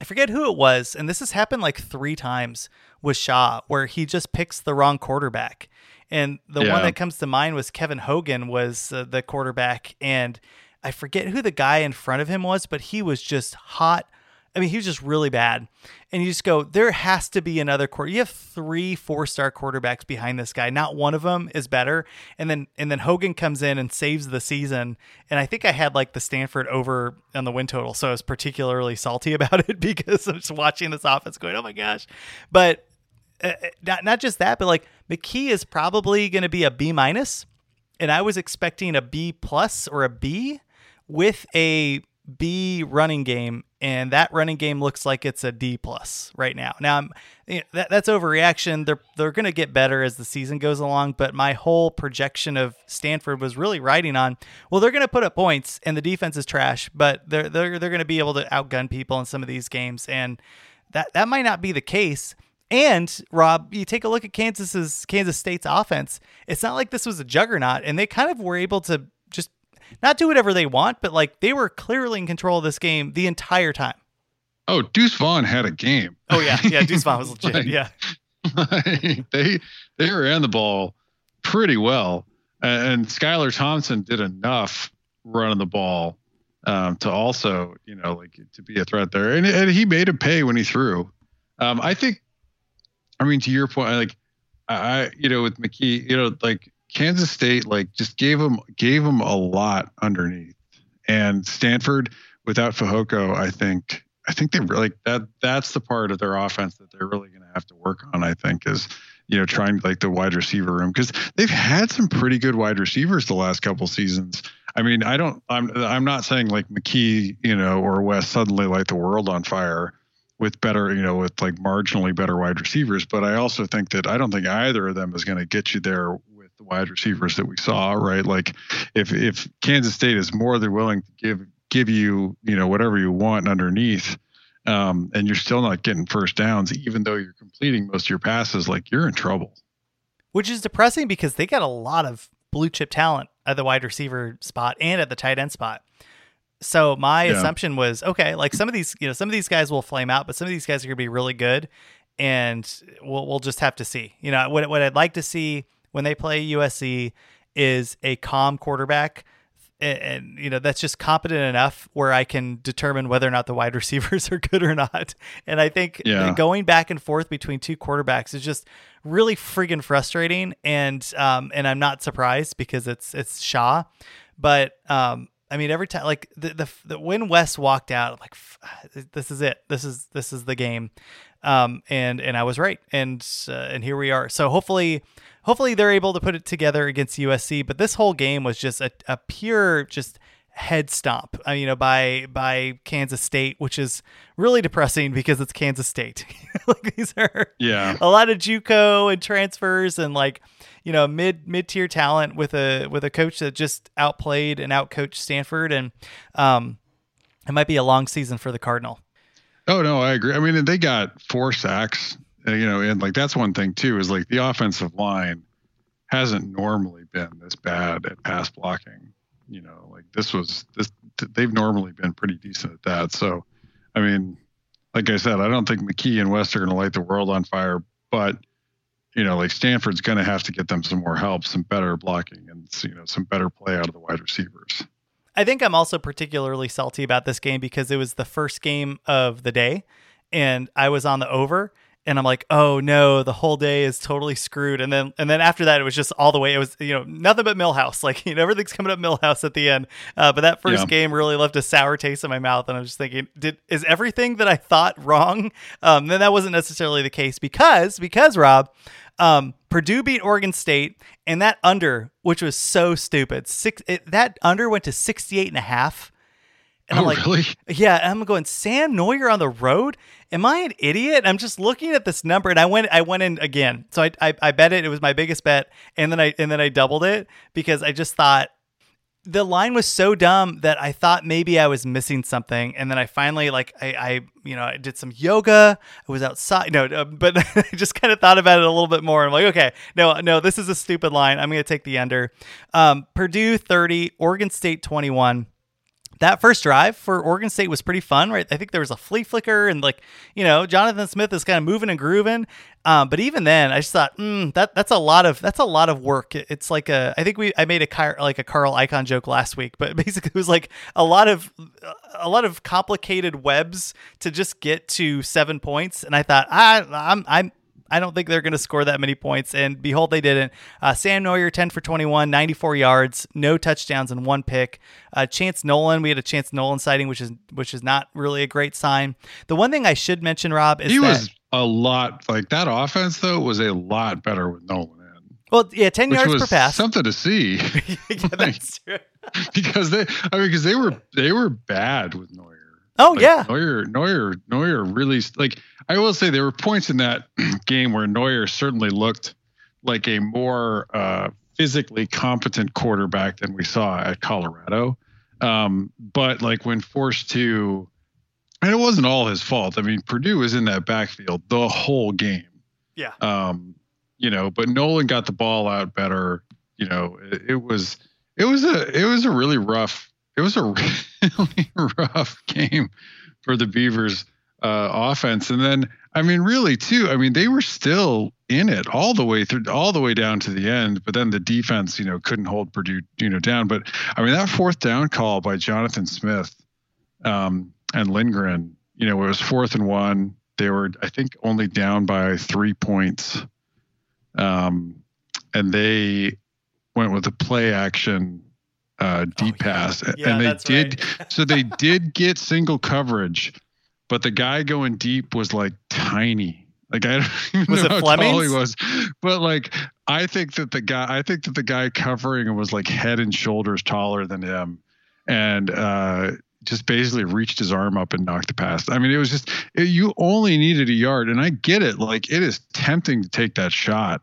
I forget who it was, and this has happened like three times with Shaw, where he just picks the wrong quarterback. And the Yeah. one that comes to mind was Kevin Hogan was uh, the quarterback, and I forget who the guy in front of him was, but he was just hot. I mean, he was just really bad. And you just go, there has to be another quarter. You have three four-star quarterbacks behind this guy. Not one of them is better. And then and then Hogan comes in and saves the season. And I think I had like the Stanford over on the win total, so I was particularly salty about it because I'm just watching this offense going, oh my gosh. But uh, not not just that, but like McKee is probably going to be a B minus, and I was expecting a B plus or a B with a B running game, and that running game looks like it's a D plus right now. Now, that, that's overreaction. They're they're going to get better as the season goes along, but my whole projection of Stanford was really riding on well, they're going to put up points, and the defense is trash, but they're they're they're going to be able to outgun people in some of these games, and that that might not be the case. And Rob, you take a look at Kansas's Kansas State's offense. It's not like this was a juggernaut, and they kind of were able to not do whatever they want, but like they were clearly in control of this game the entire time. Oh, Deuce Vaughn had a game. Oh yeah, yeah, Deuce Vaughn was legit. Like, yeah, they they ran the ball pretty well, and, and Skylar Thompson did enough running the ball um, to also, you know, like to be a threat there, and, and he made him pay when he threw. Um, I think, I mean, to your point, like I, you know, with McKee, you know, like Kansas State, like just gave him gave him a lot underneath, and Stanford without Fehoko, I think. I think they really that that's the part of their offense that they're really going to have to work on. I think is you know trying like the wide receiver room because they've had some pretty good wide receivers the last couple seasons. I mean, I don't. I'm I'm not saying like McKee, you know, or West suddenly light the world on fire with better, you know, with like marginally better wide receivers. But I also think that I don't think either of them is going to get you there the wide receivers that we saw. Right? Like if if Kansas State is more than willing to give give you, you know, whatever you want underneath. Um, and you're still not getting first downs, even though you're completing most of your passes, like you're in trouble. which is depressing because they got a lot of blue chip talent at the wide receiver spot and at the tight end spot. So my Yeah. assumption was okay, like some of these, you know, some of these guys will flame out, but some of these guys are going to be really good, and we'll we'll just have to see. You know, what what I'd like to see when they play USC is a calm quarterback. And, and you know that's just competent enough where I can determine whether or not the wide receivers are good or not. And I think Yeah. going back and forth between two quarterbacks is just really friggin' frustrating. And um, and I'm not surprised because it's it's Shaw, but um, I mean every time like the the, the when Wes walked out, I'm like this is it. This is this is the game. Um, and and I was right. And uh, and here we are. So hopefully hopefully they're able to put it together against USC. But this whole game was just a, a pure just head stomp, uh, you know, by by Kansas State, which is really depressing because it's Kansas State. like these are Yeah. a lot of JUCO and transfers and like you know mid mid tier talent with a with a coach that just outplayed and outcoached Stanford, and um, it might be a long season for the Cardinal. Oh no, I agree. I mean, they got four sacks, Uh, you know, and like that's one thing too is like the offensive line hasn't normally been this bad at pass blocking. You know, like this was this they've normally been pretty decent at that. So, I mean, like I said, I don't think McKee and West are going to light the world on fire, but you know, like Stanford's going to have to get them some more help, some better blocking, and you know, some better play out of the wide receivers. I think I'm also particularly salty about this game because it was the first game of the day, and I was on the over, and I'm like, oh no, the whole day is totally screwed. And then and then after that, it was just all the way. It was you know nothing but Milhouse. Like you know everything's coming up Milhouse at the end. Uh, but that first Yeah. game really left a sour taste in my mouth, and I was just thinking, did is everything that I thought wrong? Um, then that wasn't necessarily the case because because Rob. Um, Purdue beat Oregon State, and that under, which was so stupid, six it, that under went to 68 and a half. And I'm Oh, like, really? yeah, I'm going Sam Noyer on the road. Am I an idiot? I'm just looking at this number, and I went, I went in again. So I, I, I bet it. It was my biggest bet, and then I, and then I doubled it because I just thought the line was so dumb that I thought maybe I was missing something, and then I finally like I, I you know I did some yoga. I was outside, no, uh, but I just kind of thought about it a little bit more. I'm like, okay, no, no, this is a stupid line. I'm going to take the under. Um, Purdue 30, Oregon State 21 that first drive for Oregon State was pretty fun, right? I think there was a flea flicker and like, you know, Jonathan Smith is kind of moving and grooving. Um, but even then, I just thought, mm, that that's a lot of that's a lot of work. It's like a I think we I made a Car- like a Carl Icahn joke last week, but basically it was like a lot of a lot of complicated webs to just get to seven points. And I thought, I I'm I'm I don't think they're going to score that many points. And behold, they didn't. Uh, Sam Noyer, 10 for 21, 94 yards, no touchdowns, and one pick. Uh, Chance Nolan, we had a Chance Nolan sighting, which is which is not really a great sign. The one thing I should mention, Rob, is He that was a lot like that offense though was a lot better with Nolan in, well, yeah, 10 which yards per pass. something to see yeah, that's true. because they I mean because they were they were bad with Noyer. Oh Like, yeah, Noyer, Noyer, Noyer really like. I will say there were points in that game where Noyer certainly looked like a more uh, physically competent quarterback than we saw at Colorado. Um, but like when forced to, and it wasn't all his fault. I mean, Purdue was in that backfield the whole game. yeah. Um, you know, but Nolan got the ball out better. You know, it, it was it was a it was a really rough it was a really rough game for the Beavers uh, offense. And then I mean, really too. I mean, they were still in it all the way through, all the way down to the end. But then the defense, you know, couldn't hold Purdue, you know, down. But I mean, that fourth down call by Jonathan Smith um, and Lindgren, you know, it was fourth and one. They were, I think, only down by three points, um, and they went with a play action uh, deep Oh, yeah. pass, Yeah, and they did. right. so they did get single coverage, but the guy going deep was like tiny. Like I don't even Was know how tall he was, but like I think that the guy, I think that the guy covering him was like head and shoulders taller than him, and uh, just basically reached his arm up and knocked the pass. I mean, it was just it, you only needed a yard, and I get it. Like it is tempting to take that shot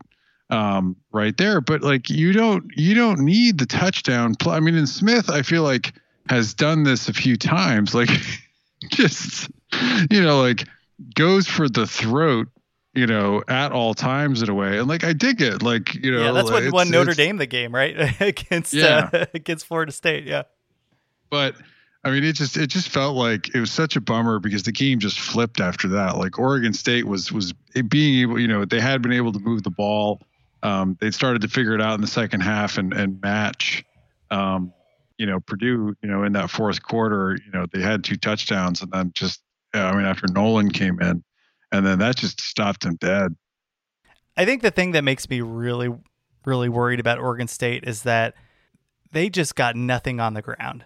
um, right there, but like you don't you don't need the touchdown. I mean, in Smith, I feel like has done this a few times. Like just you know, like goes for the throat. You know, at all times in a way, and like I dig it. Like you know, yeah, that's what won Notre it's- Dame the game, right? against Yeah. uh, against Florida State. Yeah. but I mean, it just it just felt like it was such a bummer because the game just flipped after that. Like Oregon State was was being able, you know, they had been able to move the ball. Um, they started to figure it out in the second half and and match. Um, you know, Purdue, you know, in that fourth quarter, you know, they had two touchdowns and then just, Uh, I mean, after Nolan came in, and then that just stopped them dead. I think the thing that makes me really, really worried about Oregon State is that they just got nothing on the ground,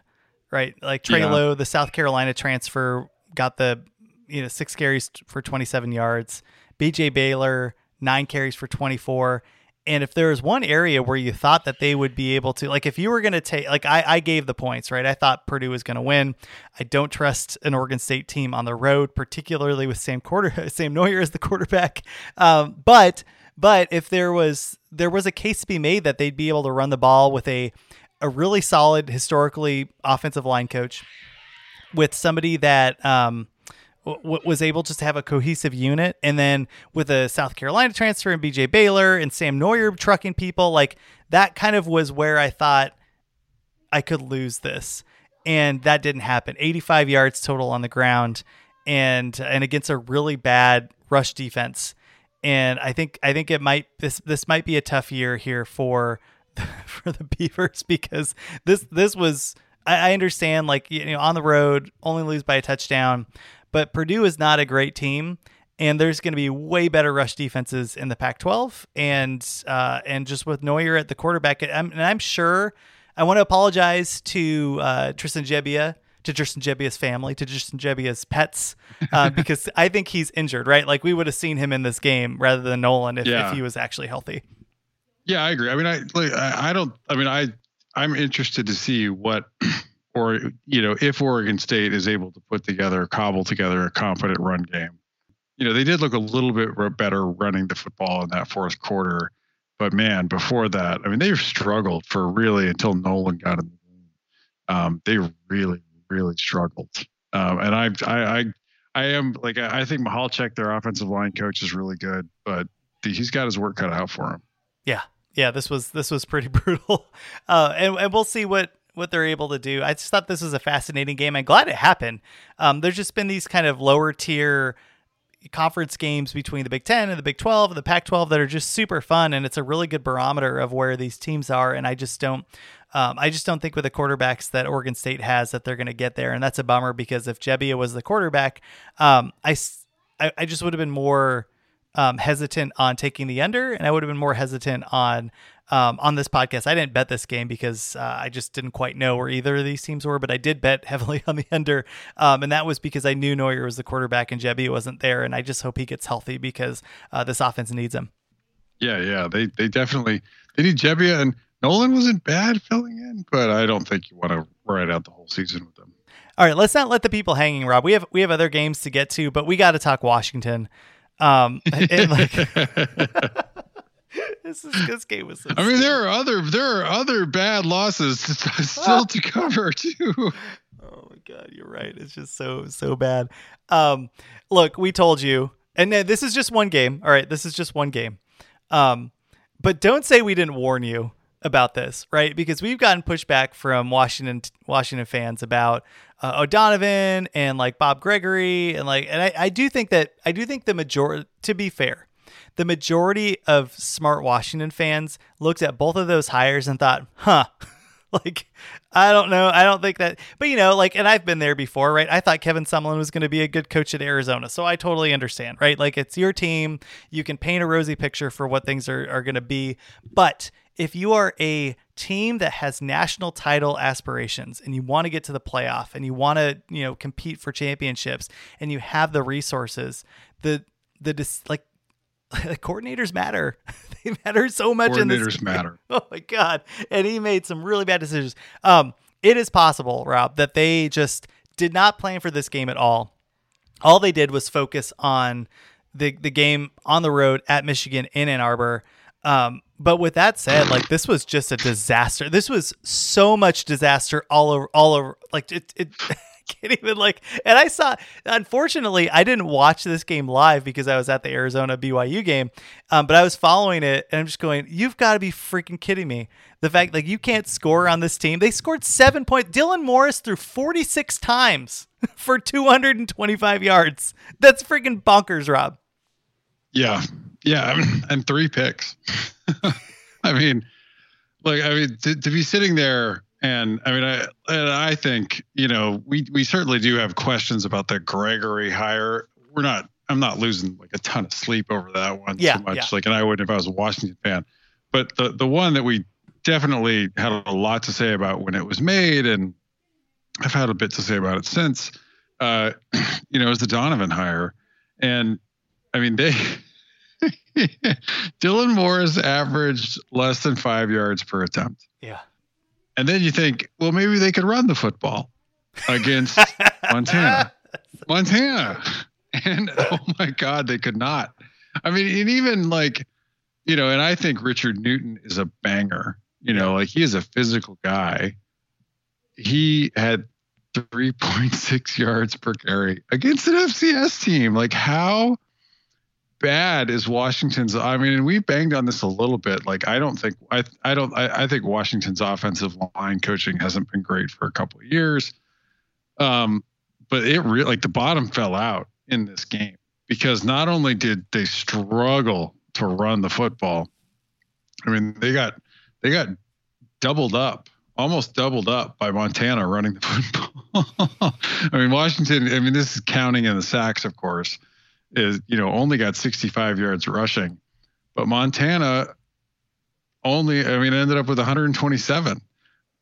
right? Like Trey Yeah. Lowe, the South Carolina transfer, got the you know six carries for 27 yards. B.J. Baylor nine carries for 24. And if there was one area where you thought that they would be able to, like, if you were going to take, like, I, I gave the points, right? I thought Purdue was going to win. I don't trust an Oregon State team on the road, particularly with Sam quarter, Sam Noyer as the quarterback. Um, but, but if there was, there was a case to be made that they'd be able to run the ball with a, a really solid historically offensive line coach with somebody that, um, w- was able just to have a cohesive unit. And then with a South Carolina transfer and BJ Baylor and Sam Noyer trucking people, like that kind of was where I thought I could lose this. And that didn't happen. 85 yards total on the ground. and and against a really bad rush defense. And I think I think it might this this might be a tough year here for for the Beavers because this this was I, understand like you know on the road only lose by a touchdown, but Purdue is not a great team and there's going to be way better rush defenses in the Pac-12, and uh, and just with Noyer at the quarterback, I'm, and I'm sure I want to apologize to uh, Tristan Gebbia, to Tristan Gebbia's family, to Tristan Gebbia's pets, uh, because I think he's injured, right? Like we would have seen him in this game rather than Nolan if, Yeah. if he was actually healthy. Yeah, I agree. I mean, I like, I I don't. I mean, I I'm interested to see what, or you know, if Oregon State is able to put together, cobble together a competent run game. You know, they did look a little bit better running the football in that fourth quarter, but man, before that, I mean, they struggled for really until Nolan got in the game. Um, they really, really struggled. Um, and I, I, I, I am like I I think Michalczik, their offensive line coach, is really good, but he's got his work cut out for him. Yeah, yeah. This was this was pretty brutal, uh, and and we'll see what what they're able to do. I just thought this was a fascinating game. I'm glad it happened. Um, there's just been these kind of lower tier conference games between the Big Ten and the Big Twelve and the Pac twelve that are just super fun, and it's a really good barometer of where these teams are. And I just don't. Um, I just don't think with the quarterbacks that Oregon State has that they're going to get there, and that's a bummer because if Gebbia was the quarterback, um, I, I I just would have been more um, hesitant on taking the under, and I would have been more hesitant on um, on this podcast. I didn't bet this game because uh, I just didn't quite know where either of these teams were, but I did bet heavily on the under, um, and that was because I knew Noyer was the quarterback and Jebby wasn't there, and I just hope he gets healthy because uh, this offense needs him. Yeah, yeah, they they definitely they need Gebbia and Nolan wasn't bad filling in, but I don't think you want to ride out the whole season with them. All right, let's not let the people hanging, Rob. We have we have other games to get to, but we got to talk Washington. Um, and like this is this game was. So I mean, there are other there are other bad losses still to cover too. Oh my god, you're right. It's just so so bad. Um, look, we told you, and this is just one game. All right, this is just one game. Um, but don't say we didn't warn you about this, right? Because we've gotten pushback from Washington Washington fans about uh, O'Donovan and like Bob Gregory and like, and I, I do think that I do think the majority, to be fair, the majority of smart Washington fans looked at both of those hires and thought, huh. like I don't know. I don't think that, but you know, like, and I've been there before, right? I thought Kevin Sumlin was going to be a good coach at Arizona, so I totally understand, right? Like, it's your team. You can paint a rosy picture for what things are are going to be, but if you are a team that has national title aspirations and you want to get to the playoff and you want to, you know, compete for championships and you have the resources, the the like coordinators matter. they matter so much in this Coordinators matter. Oh my god! And he made some really bad decisions. Um, it is possible, Rob, that they just did not plan for this game at all. All they did was focus on the the game on the road at Michigan in Ann Arbor. Um, but with that said, like this was just a disaster. This was so much disaster all over, all over. Like it, it can't even like. And I saw. Unfortunately, I didn't watch this game live because I was at the Arizona BYU game. Um, but I was following it, and I'm just going, "You've got to be freaking kidding me!" The fact like you can't score on this team. They scored seven points. Dylan Morris threw 46 times for 225 yards. That's freaking bonkers, Rob. Yeah, yeah, and three picks. I mean, like, I mean, to, to be sitting there, and I mean, I and I think you know, we we certainly do have questions about the Gregory hire. We're not. I'm not losing like a ton of sleep over that one Yeah, so much. yeah. Like, and I wouldn't if I was a Washington fan. But the the one that we definitely had a lot to say about when it was made, and I've had a bit to say about it since. Uh, you know, is the Donovan hire, and I mean they. Dylan Morris averaged less than five yards per attempt. Yeah. And then you think, well, maybe they could run the football against Montana. Montana. And oh my God, they could not. I mean, and even like, you know, and I think Richard Newton is a banger. You know, like he is a physical guy. He had 3.6 yards per carry against an FCS team. Like, how bad is Washington's? I mean, we banged on this a little bit. Like, I don't think I I don't I, I think Washington's offensive line coaching hasn't been great for a couple of years. Um, but it really like the bottom fell out in this game because not only did they struggle to run the football, I mean they got they got doubled up, almost doubled up by Montana running the football. I mean Washington. I mean this is counting in the sacks, of course, is you know only got 65 yards rushing, but Montana only I mean ended up with 127.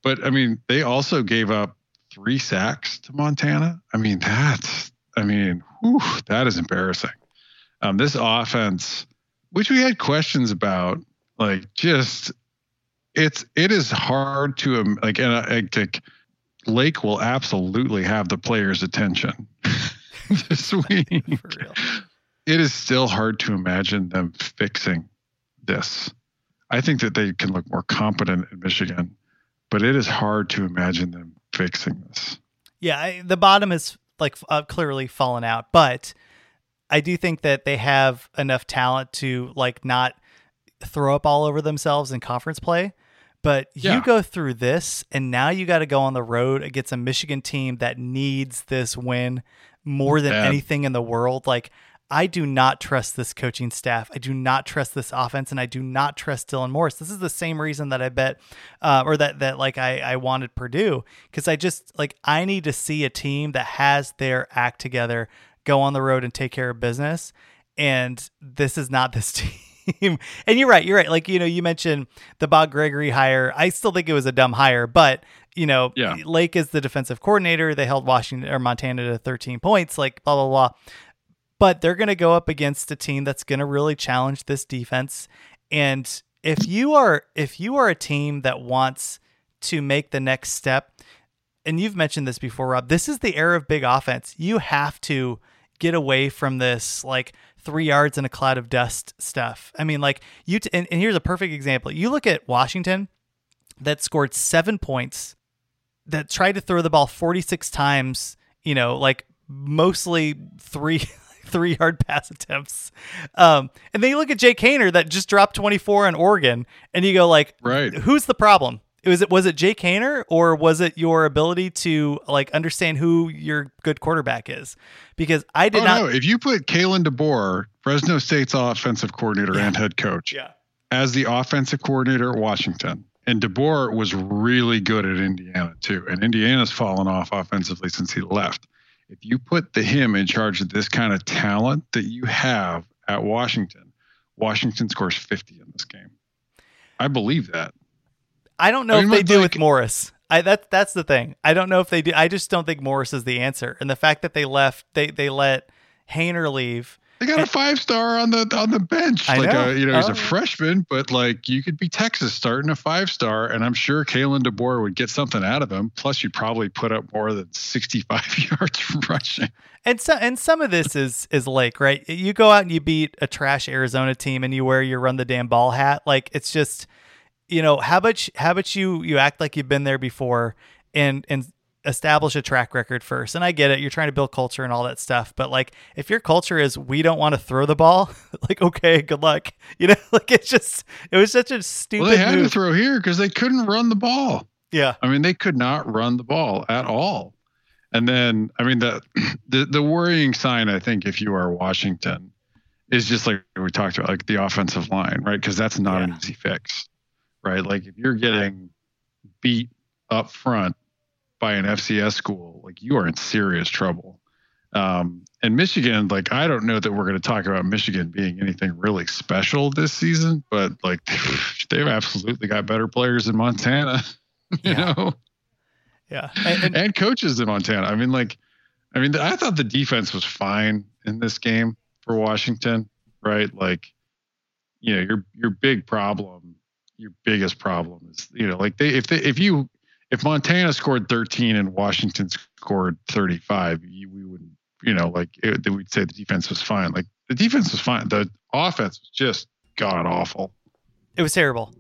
But I mean they also gave up three sacks to Montana. I mean that's I mean whew, that is embarrassing. Um, this offense, which we had questions about, like just it's it is hard to um, like and I, like Lake will absolutely have the players' attention this week. It is still hard to imagine them fixing this. I think that they can look more competent in Michigan, but it is hard to imagine them fixing this. Yeah, I, the bottom is like uh, clearly fallen out, but I do think that they have enough talent to like not throw up all over themselves in conference play. But Yeah. you go through this, and now you got to go on the road against a Michigan team that needs this win more than anything in the world. Like, I do not trust this coaching staff. I do not trust this offense, and I do not trust Dylan Morris. This is the same reason that I bet, uh, or that that like I I wanted Purdue because I just like I need to see a team that has their act together, go on the road and take care of business. And this is not this team. and you're right. You're right. Like you know, you mentioned the Bob Gregory hire. I still think it was a dumb hire, but you know, Yeah. Lake is the defensive coordinator. They held Washington or Montana to 13 points. Like blah blah blah but they're going to go up against a team that's going to really challenge this defense and if you are if you are a team that wants to make the next step and you've mentioned this before Rob this is the era of big offense you have to get away from this like 3 yards in a cloud of dust stuff i mean like you t- and, and here's a perfect example you look at Washington that scored 7 points that tried to throw the ball 46 times, you know, like mostly three three yard pass attempts. Um, and then you look at Jake Haener that just dropped 24 on Oregon, and you go like, Right. who's the problem? Was it was it Jake Haener or was it your ability to like understand who your good quarterback is? Because I did oh not. no! If you put Kalen DeBoer, Fresno State's offensive coordinator and head coach, Yeah. as the offensive coordinator at Washington, and DeBoer was really good at Indiana too, and Indiana's fallen off offensively since he left. If you put the him in charge of this kind of talent that you have at Washington, Washington scores 50 in this game. I believe that. I don't know I mean, if they do like- with Morris. I that that's the thing. I don't know if they do. I just don't think Morris is the answer. And the fact that they left, they they let Haener leave. They got a five star on the on the bench. I like uh, know. A, you know, he's Oh. a freshman, but like you could be Texas starting a five star, and I'm sure Kalen DeBoer would get something out of him. Plus, you'd probably put up more than 65 yards from rushing. And so and some of this is is Lake, right? You go out and you beat a trash Arizona team and you wear your run the damn ball hat. Like it's just you know, how about you- how about you you act like you've been there before and and establish a track record first. And I get it, you're trying to build culture and all that stuff, but like if your culture is we don't want to throw the ball, like okay, good luck. You know, like it's just it was such a stupid Well, they had move. to throw here because they couldn't run the ball. yeah. I mean, they could not run the ball at all. And then, I mean, the the, the worrying sign, I think, if you are Washington, is just like we talked about, like the offensive line, right? Because that's not an easy fix, right? Like if you're getting beat up front by an FCS school, like you are in serious trouble. Um, and Michigan, like I don't know that we're going to talk about Michigan being anything really special this season, but like they've absolutely got better players in Montana, you know, Yeah. And, and- and coaches in Montana. I mean, like, I mean, I thought the defense was fine in this game for Washington, right? Like, you know, your your big problem, your biggest problem is, you know, like they if they if you if Montana scored 13 and Washington scored 35, you, we wouldn't, you know, like it, would say the defense was fine. Like the defense was fine. The offense was just god awful. It was terrible,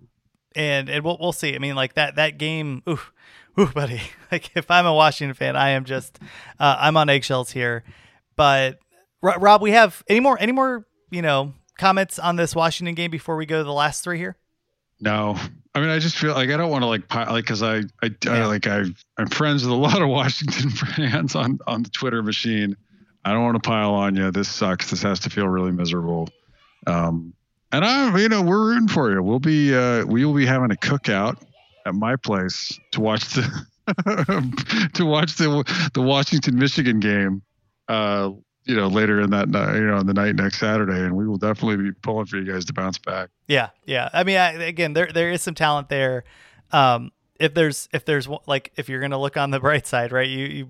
and and we'll we'll see. I mean, like that that game. Ooh, ooh, buddy. Like if I'm a Washington fan, I am just uh, I'm on eggshells here. But Rob, we have any more any more you know comments on this Washington game before we go to the last three here? No, I mean, I just feel like I don't want to like pi- like because I I, I like I I'm friends with a lot of Washington fans on on the Twitter machine. I don't want to pile on you. This sucks. This has to feel really miserable. Um, and I, you know, we're rooting for you. We'll be uh, we will be having a cookout at my place to watch the to watch the the Washington Michigan game. Uh, you know, later in that night, you know, on the night next Saturday, and we will definitely be pulling for you guys to bounce back. Yeah, yeah. I mean, I, again, there there is some talent there. Um, if there's if there's like if you're gonna look on the bright side, right? You you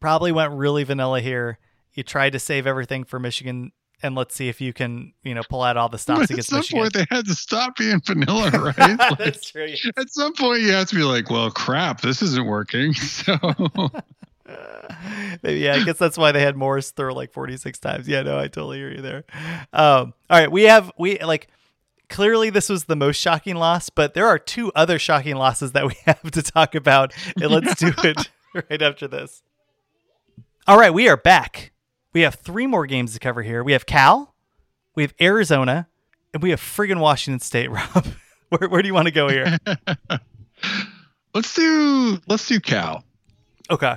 probably went really vanilla here. You tried to save everything for Michigan, and let's see if you can you know pull out all the stops But at against some Michigan. point, they had to stop being vanilla, right? Like, That's true. at some point, you have to be like, "Well, crap, this isn't working." So, yeah, I guess that's why they had Morris throw like 46 times. Yeah, no, I totally hear you there. Um, all right, we have we like clearly this was the most shocking loss, but there are two other shocking losses that we have to talk about, and let's do it right after this. All right, we are back. We have three more games to cover here. We have Cal, we have Arizona, and we have friggin' Washington State. Rob, where where do you want to go here? let's do let's do Cal. Okay.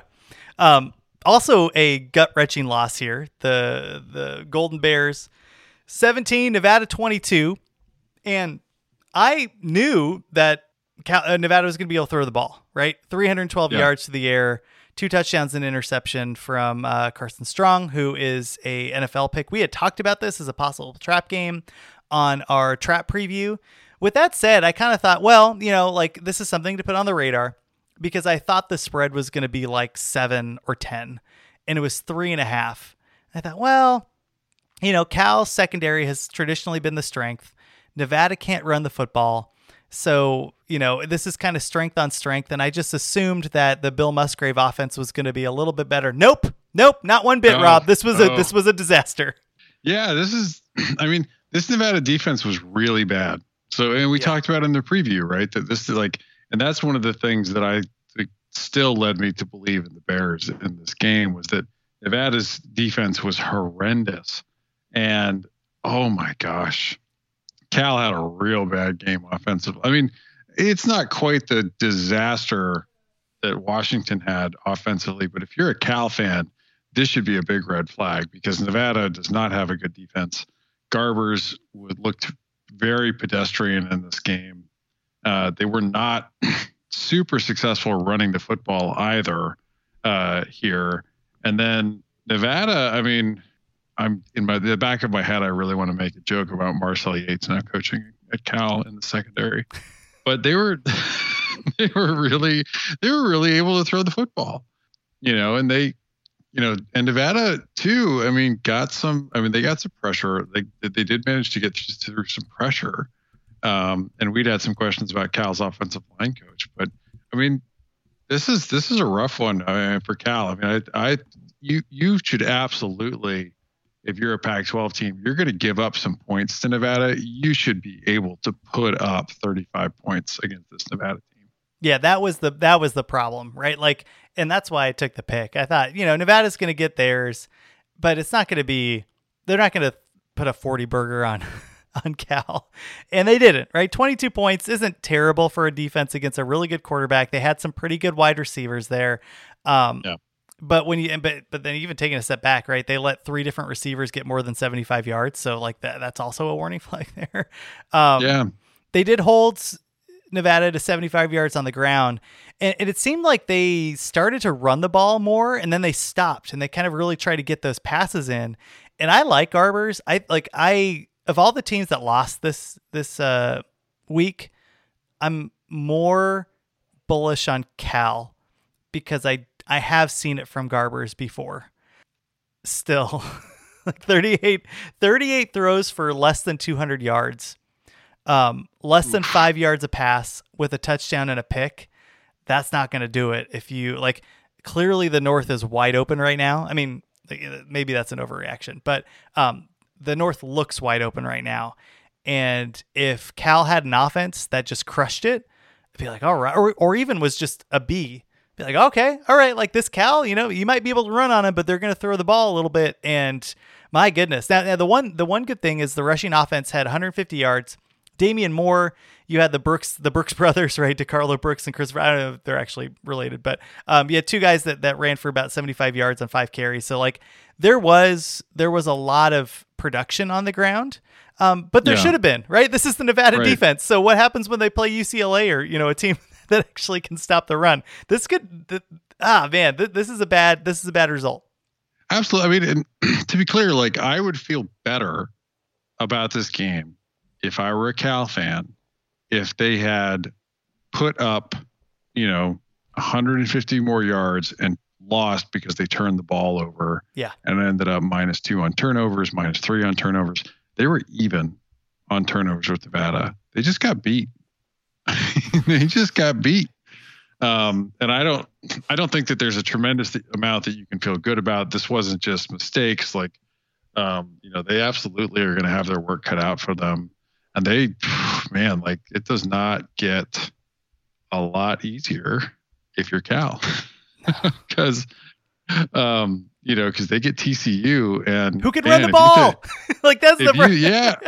Um, also a gut wrenching loss here. The the Golden Bears, seventeen, Nevada twenty two, and I knew that uh, Nevada was going to be able to throw the ball. Right, three hundred twelve Yeah. yards to the air, two touchdowns and interception from uh, Carson Strong, who is a NFL pick. We had talked about this as a possible trap game on our trap preview. With that said, I kind of thought, well, you know, like this is something to put on the radar because I thought the spread was going to be like seven or 10, and it was three and a half. I thought, well, you know, Cal's secondary has traditionally been the strength. Nevada can't run the football. So, you know, this is kind of strength on strength. And I just assumed that the Bill Musgrave offense was going to be a little bit better. Nope. Nope. Not one bit, Oh, Rob. This was a oh. this was a disaster. Yeah, this is. I mean, this Nevada defense was really bad. So, and we talked about in the preview, right? That this is like, and that's one of the things that I think still led me to believe in the Bears in this game was that Nevada's defense was horrendous, and oh my gosh, Cal had a real bad game offensively. I mean, it's not quite the disaster that Washington had offensively, but if you're a Cal fan, this should be a big red flag because Nevada does not have a good defense. Garbers would look very pedestrian in this game. Uh, they were not super successful running the football either uh, here. And then Nevada, I mean, I'm in my the back of my head. I really want to make a joke about Marcel Yates now coaching at Cal in the secondary, but they were they were really they were really able to throw the football, you know, and they you know, and Nevada too. I mean, got some. I mean, they got some pressure. They they did manage to get through some pressure. Um, and we'd had some questions about Cal's offensive line coach, but I mean, this is this is a rough one I mean, for Cal. I mean, I, I you you should absolutely, if you're a Pac-12 team, you're going to give up some points to Nevada. You should be able to put up 35 points against this Nevada team. Yeah, that was the that was the problem, right? Like, and that's why I took the pick. I thought, you know, Nevada's going to get theirs, but it's not going to be. They're not going to put a forty burger on on Cal, and they didn't. Right, twenty two points isn't terrible for a defense against a really good quarterback. They had some pretty good wide receivers there. Um, Yeah. But when you but but then even taking a step back, right? They let three different receivers get more than seventy five yards, so like that that's also a warning flag there. Um, Yeah. they did hold Nevada to 75 yards on the ground. And, and it seemed like they started to run the ball more and then they stopped and they kind of really tried to get those passes in. And I like Garbers. I like I of all the teams that lost this this uh week, I'm more bullish on Cal because I I have seen it from Garbers before. Still like 38 38 throws for less than 200 yards um, less than five yards a pass with a touchdown and a pick, that's not going to do it. If you like, clearly the North is wide open right now. I mean, maybe that's an overreaction, but um, the North looks wide open right now. And if Cal had an offense that just crushed it, I'd be like, all right, or, or even was just a B, be like, okay, all right, like this Cal, you know, you might be able to run on him, but they're going to throw the ball a little bit. And my goodness, now, now the one the one good thing is the rushing offense had 150 yards. Damian Moore, you had the Brooks, the Brooks brothers, right? DeCarlo Brooks and Chris. I don't know if they're actually related, but um, you had two guys that that ran for about 75 yards on five carries. So like there was there was a lot of production on the ground. Um, but there Yeah. should have been, right? This is the Nevada Right. defense. So what happens when they play UCLA or you know a team that actually can stop the run? This could, th- ah man, th- this is a bad this is a bad result. Absolutely. I mean, and to be clear, like I would feel better about this game if I were a Cal fan, if they had put up, you know, 150 more yards and lost because they turned the ball over Yeah. and ended up minus two on turnovers, minus three on turnovers. They were even on turnovers with Nevada. They just got beat. they just got beat. Um, and I don't, I don't think that there's a tremendous amount that you can feel good about. This wasn't just mistakes. Like, um, you know, they absolutely are going to have their work cut out for them. And they, man, like it does not get a lot easier if you're Cal, because, um, you know, because they get TCU and Who can man, run the ball? like that's the you, yeah.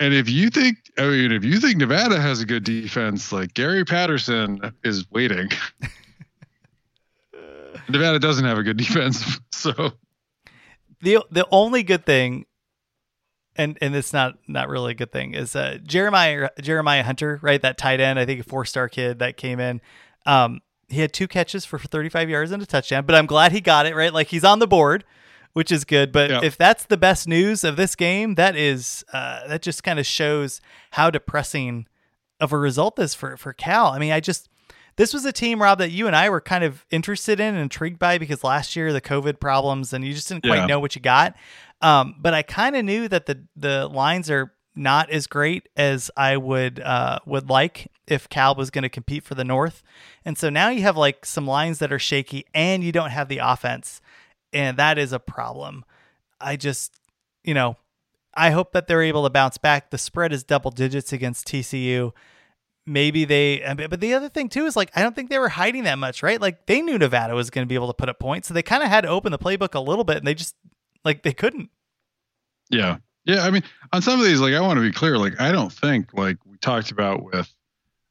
And if you think, I mean, if you think Nevada has a good defense, like Gary Patterson is waiting. Nevada doesn't have a good defense, so the the only good thing and and it's not not really a good thing is uh Jeremiah Jeremiah Hunter, right? That tight end, I think a four-star kid that came in. Um he had two catches for 35 yards and a touchdown, but I'm glad he got it, right? Like he's on the board, which is good, but Yeah. if that's the best news of this game, that is uh that just kind of shows how depressing of a result this for for Cal. I mean, I just this was a team, Rob, that you and I were kind of interested in and intrigued by because last year the COVID problems and you just didn't quite Yeah. know what you got. Um, but I kind of knew that the the lines are not as great as I would uh, would like if Cal was going to compete for the North, and so now you have like some lines that are shaky, and you don't have the offense, and that is a problem. I just, you know, I hope that they're able to bounce back. The spread is double digits against TCU. Maybe they, but the other thing too is like I don't think they were hiding that much, right? Like they knew Nevada was going to be able to put up points, so they kind of had to open the playbook a little bit, and they just like they couldn't. yeah. Yeah. I mean, on some of these, like I want to be clear, like I don't think like we talked about with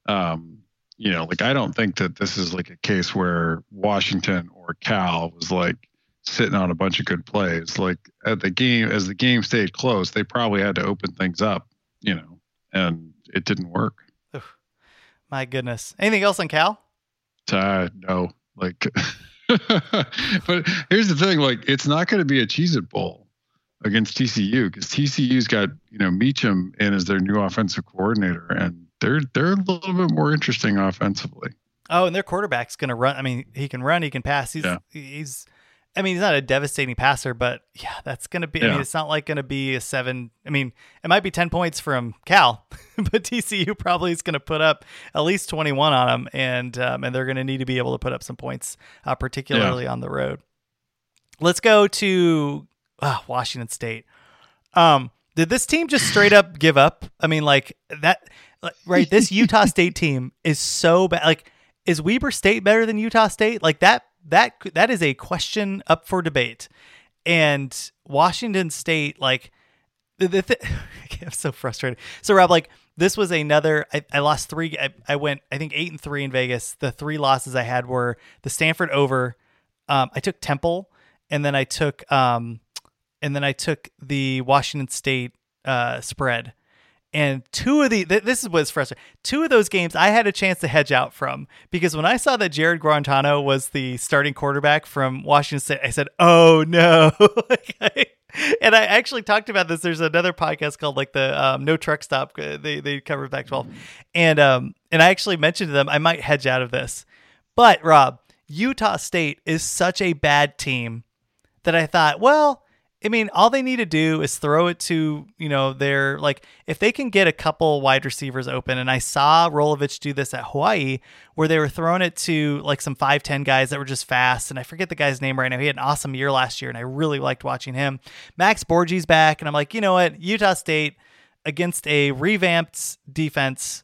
um, you know, like I don't think that this is like a case where Washington or Cal was like sitting on a bunch of good plays. Like at the game as the game stayed close, they probably had to open things up, you know, and it didn't work. My goodness. Anything else on Cal? Uh, no, like, but here's the thing: like, it's not going to be a Cheez It Bowl against TCU because TCU's got you know Meacham in as their new offensive coordinator, and they're they're a little bit more interesting offensively. Oh, and their quarterback's going to run. I mean, he can run, he can pass. He's Yeah. he's. I mean, he's not a devastating passer, but yeah, that's going to be. I mean, it's not like going to be a seven. I mean, it might be ten points from Cal, but TCU probably is going to put up at least twenty one on them, and um, and they're going to need to be able to put up some points, uh, particularly on the road. Let's go to uh, Washington State. Um, did this team just straight up give up? I mean, like that, right? This Utah State team is so bad. Like, is Weber State better than Utah State? Like that, that, that is a question up for debate. And Washington State, like, the, the th- I'm so frustrated. So Rob, like, this was another. I, I lost three. I, I went, I think, eight and three in Vegas. The three losses I had were the Stanford over. Um, I took Temple, and then I took, um, and then I took the Washington State uh, spread. And two of the th- this is what's frustrating. Two of those games I had a chance to hedge out from because when I saw that Jarrett Guarantano was the starting quarterback from Washington State, I said, "Oh no!" And I actually talked about this. There's another podcast called like the um, No Truck Stop. Uh, They they cover Pac-12, and um and I actually mentioned to them I might hedge out of this. But Rob, Utah State is such a bad team that I thought, well, I mean, all they need to do is throw it to, you know, their like if they can get a couple wide receivers open, and I saw Rolovich do this at Hawaii, where they were throwing it to like some five ten guys that were just fast, and I forget the guy's name right now. He had an awesome year last year, and I really liked watching him. Max Borghi's back, and I'm like, you know what, Utah State against a revamped defense,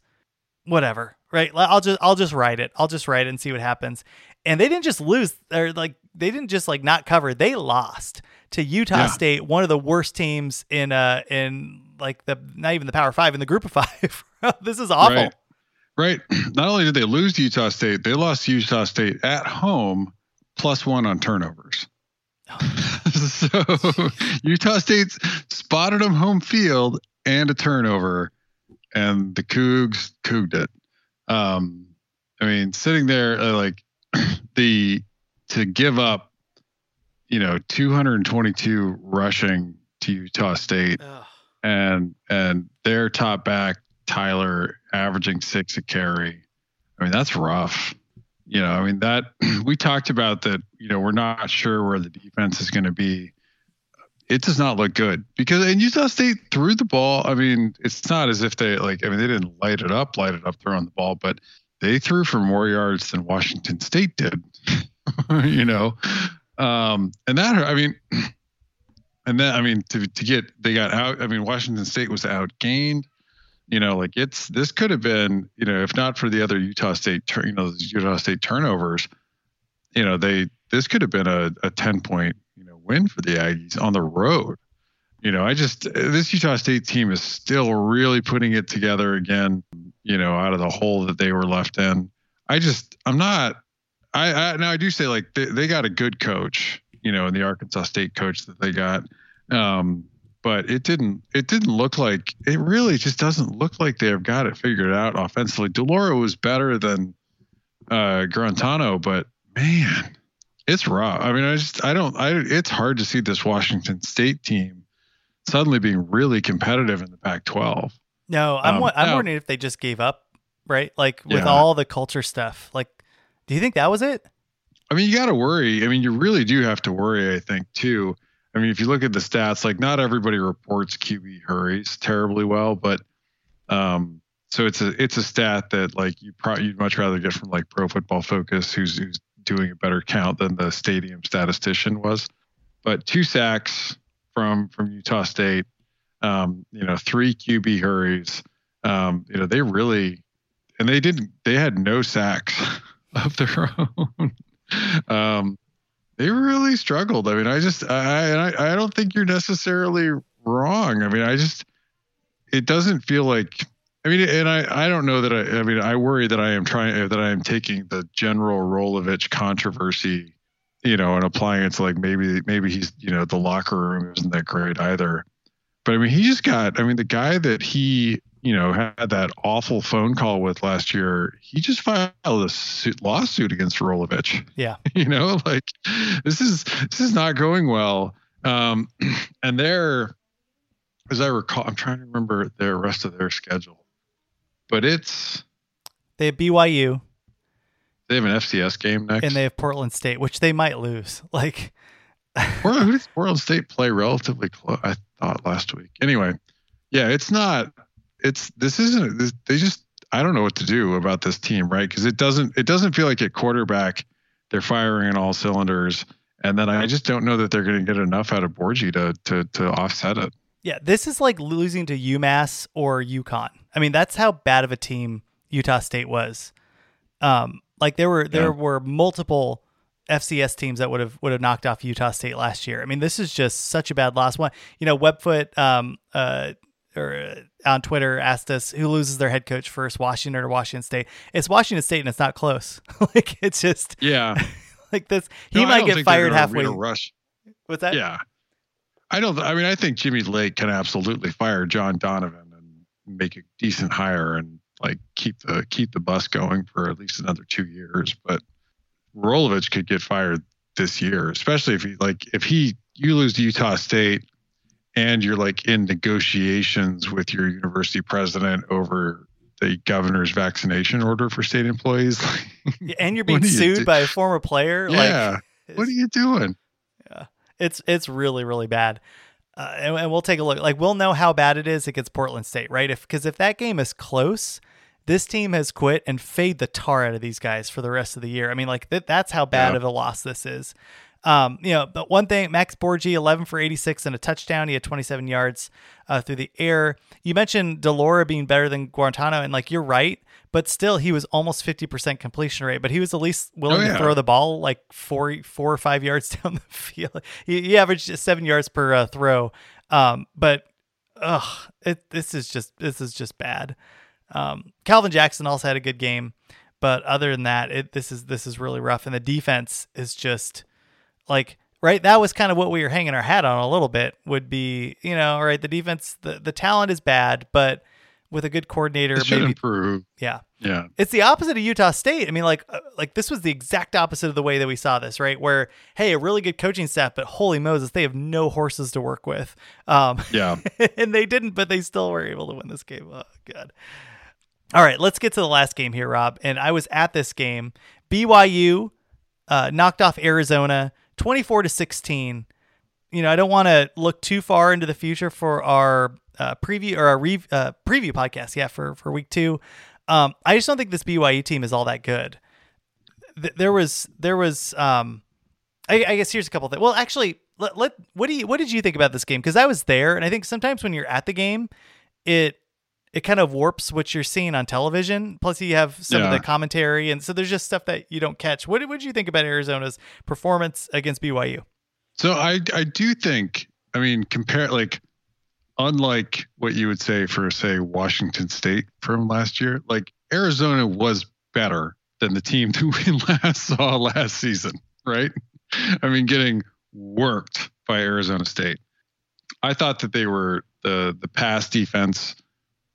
whatever, right? I'll just I'll just write it. I'll just write it and see what happens. And they didn't just lose, or like they didn't just like not cover. They lost to Utah Yeah. State, one of the worst teams in uh in like the not even the Power Five in the Group of Five, this is awful. Right. Right. Not only did they lose to Utah State, they lost to Utah State at home plus one on turnovers. so Utah State spotted them home field and a turnover, and the Cougs couged it. Um, I mean, sitting there uh, like the to give up, you know, 222 rushing to Utah State, Ugh. and and their top back Tyler averaging six a carry. I mean, that's rough. You know, I mean that we talked about that. You know, we're not sure where the defense is going to be. It does not look good because and Utah State threw the ball. I mean, it's not as if they like. I mean, they didn't light it up, light it up throwing the ball, but they threw for more yards than Washington State did. you know, um, and that I mean, and then I mean to to get they got out. I mean, Washington State was outgained you know, like it's this could have been, you know, if not for the other Utah State, tur- you know, Utah State turnovers, you know, they this could have been a, a ten point, you know, win for the Aggies on the road. You know, I just this Utah State team is still really putting it together again. You know, out of the hole that they were left in. I just I'm not. I, I now I do say like they, they got a good coach. You know, in the Arkansas State coach that they got. Um, but it didn't it didn't look like it really just doesn't look like they've got it figured out offensively. de Laura was better than uh Guarantano, but man, it's rough. I mean, I just I don't I it's hard to see this Washington State team suddenly being really competitive in the Pac-12. No, I'm Um, I'm no. wondering if they just gave up, right? Like with Yeah. all the culture stuff. Like, do you think that was it? I mean, you got to worry. I mean, you really do have to worry, I think, too. I mean, if you look at the stats, like not everybody reports QB hurries terribly well, but um, so it's a it's a stat that like you you'd much rather get from like Pro Football Focus, who's who's doing a better count than the stadium statistician was. But two sacks from from Utah State, um, you know, three QB hurries. Um, you know, they really and they didn't they had no sacks of their own. um, they really struggled. I mean, I just I, I I don't think you're necessarily wrong. I mean, I just it doesn't feel like I mean, and I I don't know that I I mean I worry that I am trying that I am taking the general Rolovich controversy, you know, and applying it to like maybe maybe he's you know the locker room isn't that great either. But I mean, he just got I mean the guy that he you know had that awful phone call with last year, he just filed a suit, lawsuit against Rolovich Yeah. you know like this is this is not going well um and they're as i recall i'm trying to remember the rest of their schedule but it's They have BYU they have an fcs game next and they have Portland State, which they might lose. Like, Portland, who did Portland State play relatively close? I thought last week. Anyway, yeah, it's not. It's this isn't. This, they just. I don't know what to do about this team, right? Because it doesn't. It doesn't feel like at quarterback they're firing on all cylinders, and then I just don't know that they're going to get enough out of Borghi to to to offset it. yeah, this is like losing to UMass or UConn. I mean, that's how bad of a team Utah State was. Um, like there were there Yeah. were multiple FCS teams that would have would have knocked off Utah State last year. I mean, this is just such a bad loss. One, you know, Webfoot um uh or uh, on Twitter asked us who loses their head coach first, Washington or Washington State. It's Washington State, and it's not close. like it's just Yeah, like this. He No, might get fired halfway. rush. What's that? Yeah, I don't. I mean, I think Jimmy Lake can absolutely fire John Donovan and make a decent hire and like keep the keep the bus going for at least another two years. But Rolovich could get fired this year, especially if he like if he you lose to Utah State and you're like in negotiations with your university president over the governor's vaccination order for state employees. And you're being you sued do? by a former player. yeah, Like, what are you doing? Yeah. It's it's really really bad. Uh, and, and we'll take a look. Like we'll know how bad it is against Portland State, right? If because if that game is close, this team has quit and fade the tar out of these guys for the rest of the year. I mean, like that that's how bad Yeah. of a loss this is. Um, you know, but one thing, Max Borghi, 11 for 86 and a touchdown. He had 27 yards uh, through the air. You mentioned de Laura being better than Guarantano, and like you're right, but still he was almost 50% completion rate. But he was at least willing Oh, to throw the ball like four, four or five yards down the field. He, he averaged seven yards per uh, throw. Um, but ugh, it, this is just this is just bad. Um, Calvin Jackson also had a good game, but other than that, it, this is this is really rough, and the defense is just like right. That was kind of what we were hanging our hat on a little bit. Would be you know right the defense the the talent is bad, but with a good coordinator, It should maybe improve. yeah. Yeah. It's the opposite of Utah State. I mean, like, uh, like this was the exact opposite of the way that we saw this, right? Where, hey, a really good coaching staff, but holy Moses, they have no horses to work with. Um, Yeah. and they didn't, but they still were able to win this game. Oh, God. All right, let's get to the last game here, Rob. And I was at this game. BYU uh, knocked off Arizona 24 to 16. You know, I don't want to look too far into the future for our uh, preview or our re- uh, preview podcast. Yeah, for for week two. Um, I just don't think this BYU team is all that good. Th- there was there was um, I, I guess here's a couple things. Well, actually, let, let what do you what did you think about this game? Because I was there, and I think sometimes when you're at the game, it it kind of warps what you're seeing on television. Plus, you have some of the commentary, and so there's just stuff that you don't catch. What did you think about Arizona's performance against BYU? So I I do think I mean compare like unlike what you would say for say Washington State from last year, like Arizona was better than the team that we last saw last season, right? I mean getting worked by Arizona State. I thought that they were the the pass defense,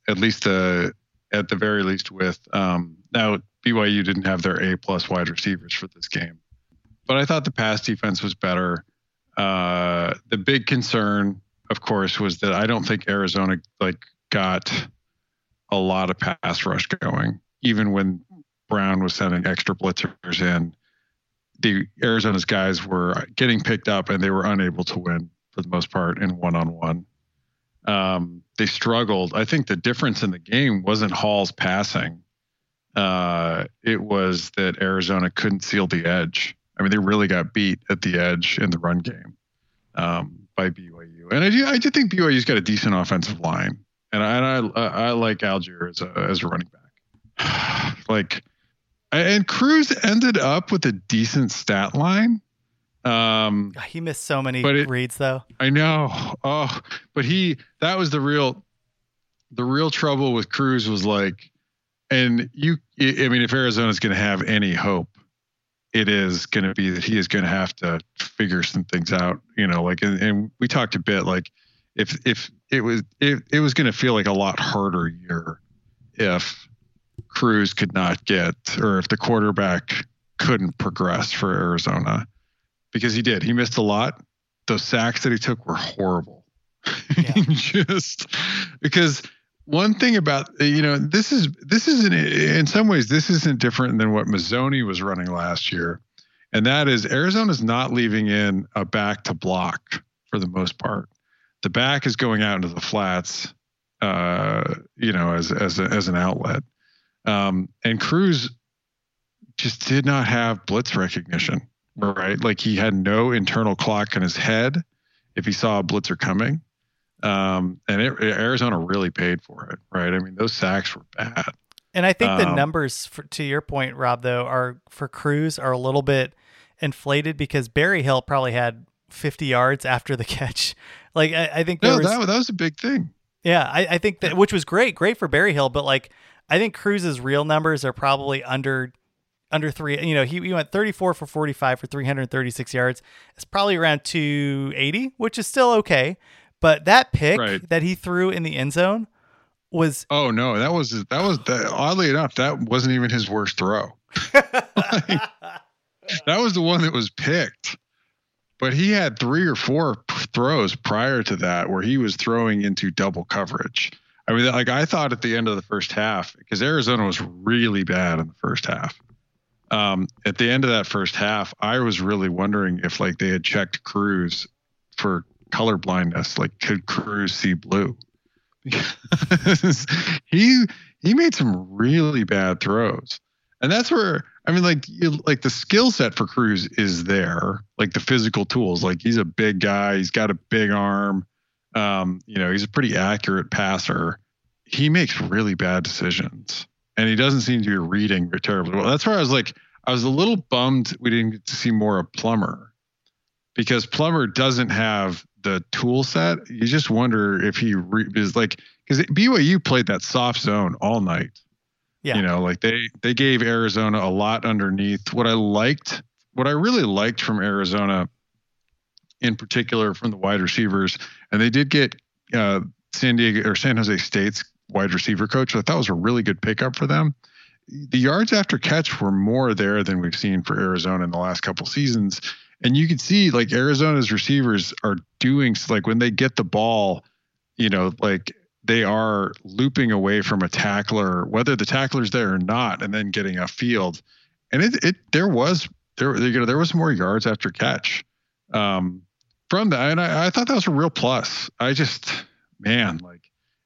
at least uh, at the very least with um, now BYU didn't have their A plus wide receivers for this game, but I thought the pass defense was better. Uh, the big concern, of course, was that I don't think Arizona like got a lot of pass rush going, even when Brown was sending extra blitzers in. The Arizona's guys were getting picked up and they were unable to win for the most part in one on one. Um, they struggled. I think the difference in the game wasn't Hall's passing. Uh, it was that Arizona couldn't seal the edge. I mean, they really got beat at the edge in the run game um, by BYU, and I do I do think BYU's got a decent offensive line, and I I, I like Allgeier as a as a running back. like, and Cruz ended up with a decent stat line. Um, He missed so many But it- reads though. I know. Oh, but he that was the real the real trouble with Cruz was like and you I mean if Arizona's going to have any hope it is going to be that he is going to have to figure some things out, you know, like and, and we talked a bit like if if it was it, it was going to feel like a lot harder year if Cruz could not get or if the quarterback couldn't progress for Arizona because he did. He missed a lot those sacks that he took were horrible. Just because one thing about you know this is this isn't in some ways this isn't different than what Mazzone was running last year, and that is Arizona's not leaving in a back to block for the most part. The back is going out into the flats, uh, you know, as as a, as an outlet, um, and Cruz just did not have blitz recognition right? Like he had no internal clock in his head if he saw a blitzer coming. Um, and it, Arizona really paid for it, right? I mean, those sacks were bad. And I think the Um, numbers, for, to your point, Rob, though, are for Cruz are a little bit inflated because Berryhill probably had 50 yards after the catch. Like I, I think No, was, that, that was a big thing. yeah, I, I think that which was great, great for Berryhill, but like I think Cruz's real numbers are probably under under three. You know, he, he went 34 for 45 for 336 yards. It's probably around 280, which is still okay. But that pick Right. that he threw in the end zone was Oh no, that was that was that, oddly enough that wasn't even his worst throw. Like, that was the one that was picked. But he had three or four throws prior to that where he was throwing into double coverage. I mean, like I thought at the end of the first half because Arizona was really bad in the first half. Um, at the end of that first half, I was really wondering if like they had checked Cruz for color blindness. Like, could Cruz see blue? Because he he made some really bad throws, and that's where I mean, like you, like the skill set for Cruz is there, like the physical tools. Like he's a big guy, he's got a big arm. Um, you know, he's a pretty accurate passer. He makes really bad decisions, and he doesn't seem to be reading terribly well. That's where I was like, I was a little bummed we didn't get to see more of Plummer because Plummer doesn't have the tool set. You just wonder if he re- is like because BYU played that soft zone all night. Yeah. You know, like they they gave Arizona a lot underneath. What I liked, what I really liked from Arizona, in particular from the wide receivers, and they did get uh, San Diego or San Jose State's wide receiver coach. I thought was a really good pickup for them. The yards after catch were more there than we've seen for Arizona in the last couple seasons. And you can see like Arizona's receivers are doing like when they get the ball, you know, like they are looping away from a tackler, whether the tackler's there or not, and then getting a field. And it, it there was there you know there was more yards after catch um, from that, and I, I thought that was a real plus. I just man like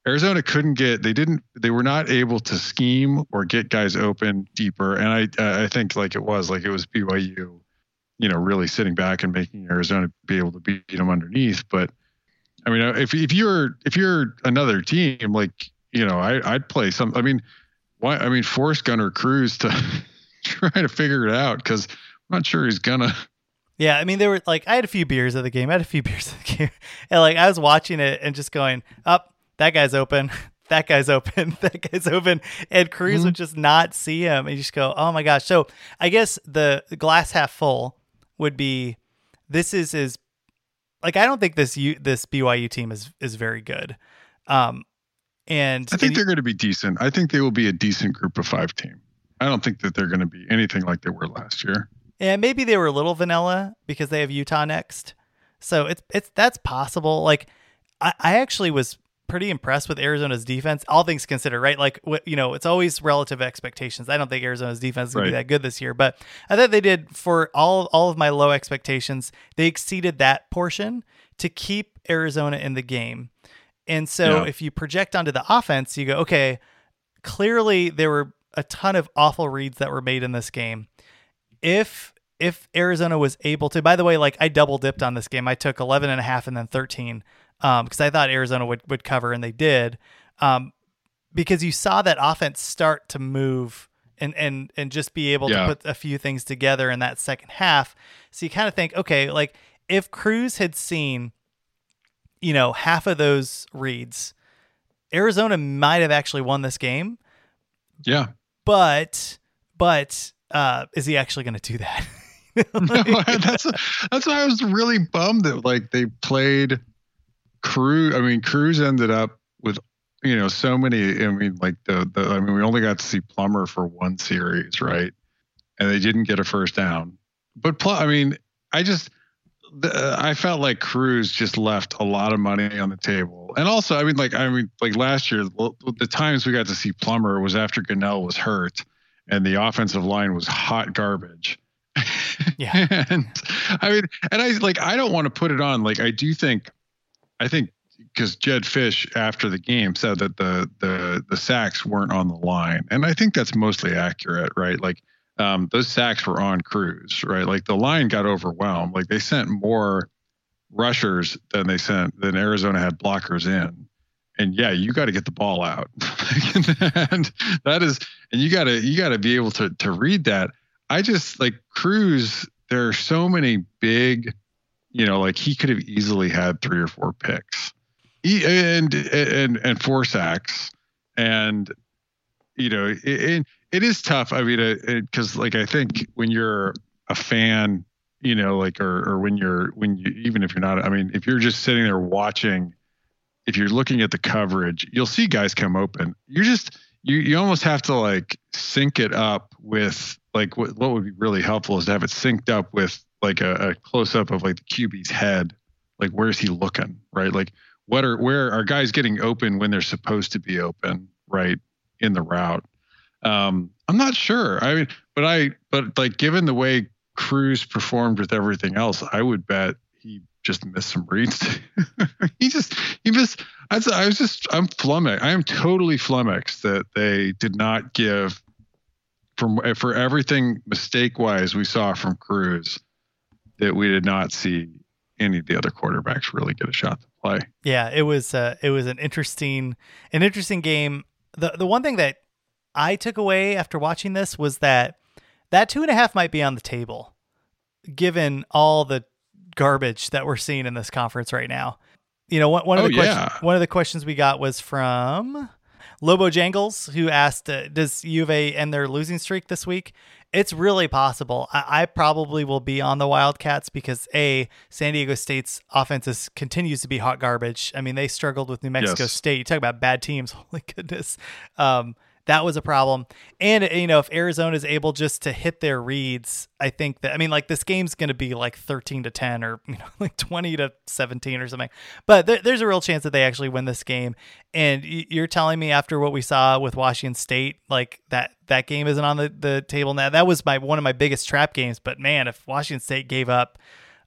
Arizona couldn't get they didn't they were not able to scheme or get guys open deeper, and I I think like it was like it was BYU, you know, really sitting back and making Arizona be able to beat them underneath, but I mean, uh, if if you're if you're another team, like you know, I I'd play some. I mean, why? I mean, force Gunner Cruz to try to figure it out because I'm not sure he's gonna. Yeah, I mean, they were like, I had a few beers at the game. I had a few beers at the game, and like I was watching it and just going, up, that guy's open. That guy's open. That guy's open. And Cruz mm-hmm. would just not see him and you just go, oh my gosh. So I guess the glass half full would be this is his like I don't think this U, this BYU team is is very good. Um, and I think and, they're going to be decent. I think they will be a decent group of five team. I don't think that they're going to be anything like they were last year. And maybe they were a little vanilla because they have Utah next. So it's it's that's possible. Like I, I actually was pretty impressed with Arizona's defense, all things considered, right? Like, you know, it's always relative expectations. I don't think Arizona's defense is going right. to be that good this year, but I thought they did for all all of my low expectations. They exceeded that portion to keep Arizona in the game. And so, yeah. if you project onto the offense, you go, okay, clearly there were a ton of awful reads that were made in this game. If if Arizona was able to, by the way, like I double dipped on this game. I took 11 and a half and then 13 because um, I thought Arizona would, would cover, and they did. Um, because you saw that offense start to move and and and just be able yeah. to put a few things together in that second half. So you kind of think, okay, like if Cruz had seen, you know, half of those reads, Arizona might have actually won this game. Yeah. But but uh, is he actually going to do that? no, that's that's why I was really bummed that like they played Cruz, I mean, Cruz ended up with, you know, so many. I mean, like the, the, I mean, we only got to see Plummer for one series, right? And they didn't get a first down. But, I mean, I just, the, I felt like Cruz just left a lot of money on the table. And also, I mean, like, I mean, like last year, the times we got to see Plummer was after Gunnell was hurt and the offensive line was hot garbage. Yeah. and I mean, and I like, I don't want to put it on. Like, I do think I think because Jedd Fisch after the game said that the the the sacks weren't on the line, and I think that's mostly accurate, right? Like um, those sacks were on Cruz, right? Like the line got overwhelmed. Like they sent more rushers than they sent than Arizona had blockers in. And yeah, you got to get the ball out, and that is, and you got to you got to be able to to read that. I just like Cruz. There are so many big you know, like he could have easily had three or four picks, he, and and and four sacks, and you know, it, it is tough. I mean, because like I think when you're a fan, you know, like or or when you're when you even if you're not, I mean, if you're just sitting there watching, if you're looking at the coverage, you'll see guys come open. You're just you you almost have to like sync it up with like what what would be really helpful is to have it synced up with like a, a close up of like the QB's head. Like where's he looking? Right? Like what are where are guys getting open when they're supposed to be open, right? In the route. Um, I'm not sure. I mean, but I but like given the way Cruz performed with everything else, I would bet he just missed some reads. he just he missed. I I was just I'm flummoxed. I am totally flummoxed that they did not give from for everything mistake wise we saw from Cruz that we did not see any of the other quarterbacks really get a shot to play. Yeah, it was uh, it was an interesting an interesting game. The the one thing that I took away after watching this was that that two and a half might be on the table, given all the garbage that we're seeing in this conference right now. You know, one, one of Oh, the questions yeah. one of the questions we got was from Lobo Jangles, who asked, uh, "Does U of A end their losing streak this week?" It's really possible. I, I probably will be on the Wildcats because a San Diego State's offense is, continues to be hot garbage. I mean, they struggled with New Mexico Yes. State. You talk about bad teams. Holy goodness. Um, that was a problem. And you know, if Arizona is able just to hit their reads, I think that I mean, like this game's going to be like thirteen to ten, or you know, like twenty to seventeen or something. But there, there's a real chance that they actually win this game. And you're telling me after what we saw with Washington State, like that that game isn't on the the table now. That was my one of my biggest trap games. But man, if Washington State gave up.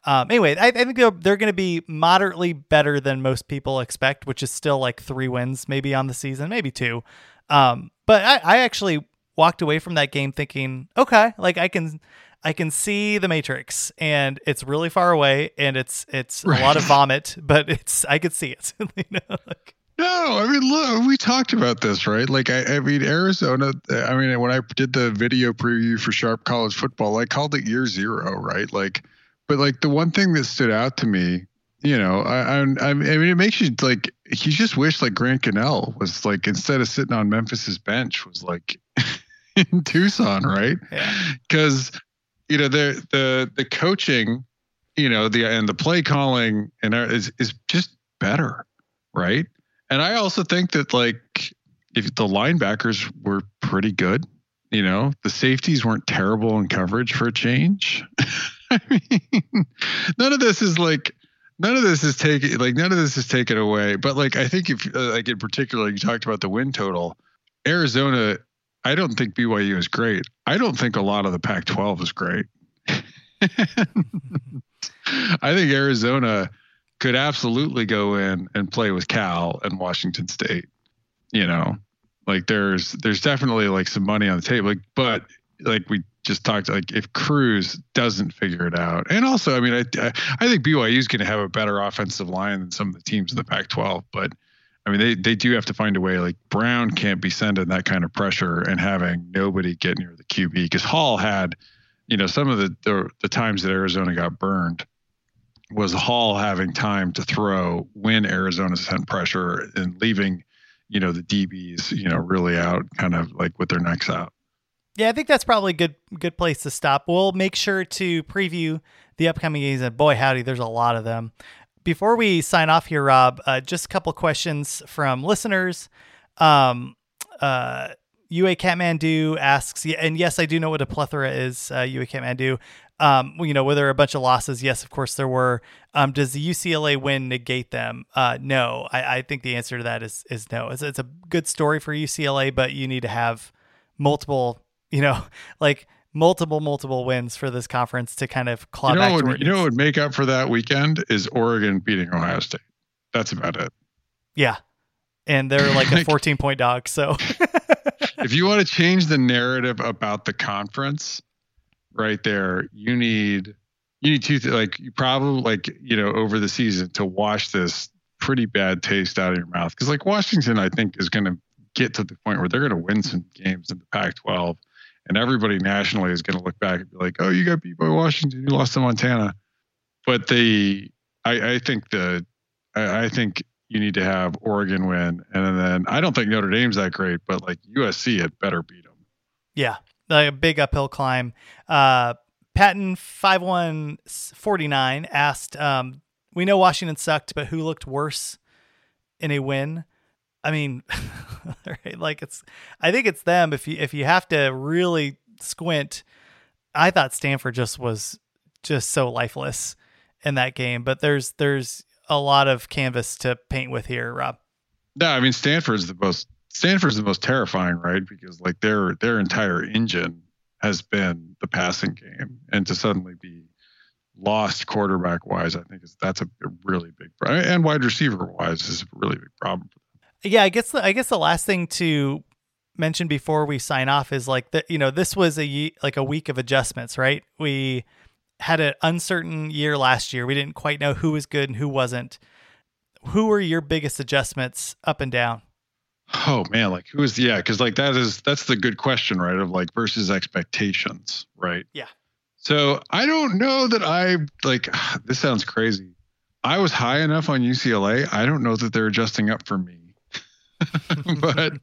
Um, anyway, I, I think they're, they're going to be moderately better than most people expect, which is still like three wins maybe on the season, maybe two. Um, but I, I actually walked away from that game thinking, okay, like I can, I can see the Matrix, and it's really far away, and it's it's a lot of vomit, but it's I could see it. you know, like, No, I mean, look, we talked about this, right? Like, I, I mean, Arizona. I mean, when I did the video preview for Sharp College Football, I called it year zero, right? Like, but like the one thing that stood out to me, you know, I, I, I mean, it makes you like you just wish like Grant Gunnell was like instead of sitting on Memphis's bench, was like in Tucson, right? yeah, because you know the the the coaching, you know the and the play calling and there is is just better, right? And I also think that like if the linebackers were pretty good, you know the safeties weren't terrible in coverage for a change. I mean, none of this is like none of this is taken like none of this is taken away. But like I think if uh, like in particular you talked about the win total, Arizona. I don't think BYU is great. I don't think a lot of the Pac-12 is great. I think Arizona could absolutely go in and play with Cal and Washington State. You know, like there's there's definitely like some money on the table. Like, but like we just talked, like if Cruz doesn't figure it out, and also, I mean, I I, think BYU is going to have a better offensive line than some of the teams in the Pac-12, but. I mean, they, they do have to find a way. Like Brown can't be sending that kind of pressure and having nobody get near the QB because Hall had, you know, some of the, the the times that Arizona got burned was Hall having time to throw when Arizona sent pressure and leaving, you know, the DBs, you know, really out, kind of like with their necks out. Yeah. I think that's probably a good good place to stop. We'll make sure to preview the upcoming games, and boy, howdy, there's a lot of them. Before we sign off here, Rob, uh, just a couple questions from listeners. Um, uh, UA Kathmandu asks, and yes, I do know what a plethora is. Uh, UA Kathmandu, um, you know, were there a bunch of losses? Yes, of course there were. Um, does the UCLA win negate them? Uh, no, I, I think the answer to that is is no. It's, it's a good story for UCLA, but you need to have multiple, you know, like multiple multiple wins for this conference to kind of claw You know, back to would, you know what would make up for that weekend is Oregon beating Ohio State. That's about it. Yeah. And they're like a 14 point dog. So if you want to change the narrative about the conference right there you need you need two th- like you probably like you know over the season to wash this pretty bad taste out of your mouth because like washington i think is going to get to the point where they're going to win some games in the pac 12 and everybody nationally is going to look back and be like oh you got beat by washington you lost to montana but the i i think the i, I think you need to have Oregon win, and then I don't think Notre Dame's that great, but like USC had better beat them. yeah, like a big uphill climb. Uh, Patton 5149 asked, um, we know Washington sucked, but who looked worse in a win? I mean, right, like it's, I think it's them. If you, if you have to really squint, I thought Stanford just was just so lifeless in that game, but there's, there's a lot of canvas to paint with here, Rob. No, I mean Stanford's the most Stanford's the most terrifying, right? Because like their their entire engine has been the passing game, and to suddenly be lost quarterback wise, I think is that's a, really big and wide receiver wise is a really big problem. Yeah i guess the, i guess the last thing to mention before we sign off is like that you know this was a like a week of adjustments right we had an uncertain year last year we didn't quite know who was good and who wasn't who were your biggest adjustments up and down Oh man, like who is yeah? Because like that is that's the good question, right? Of like versus expectations, right? Yeah. So I don't know that I like. This sounds crazy, I was high enough on UCLA. I don't know that they're adjusting up for me. but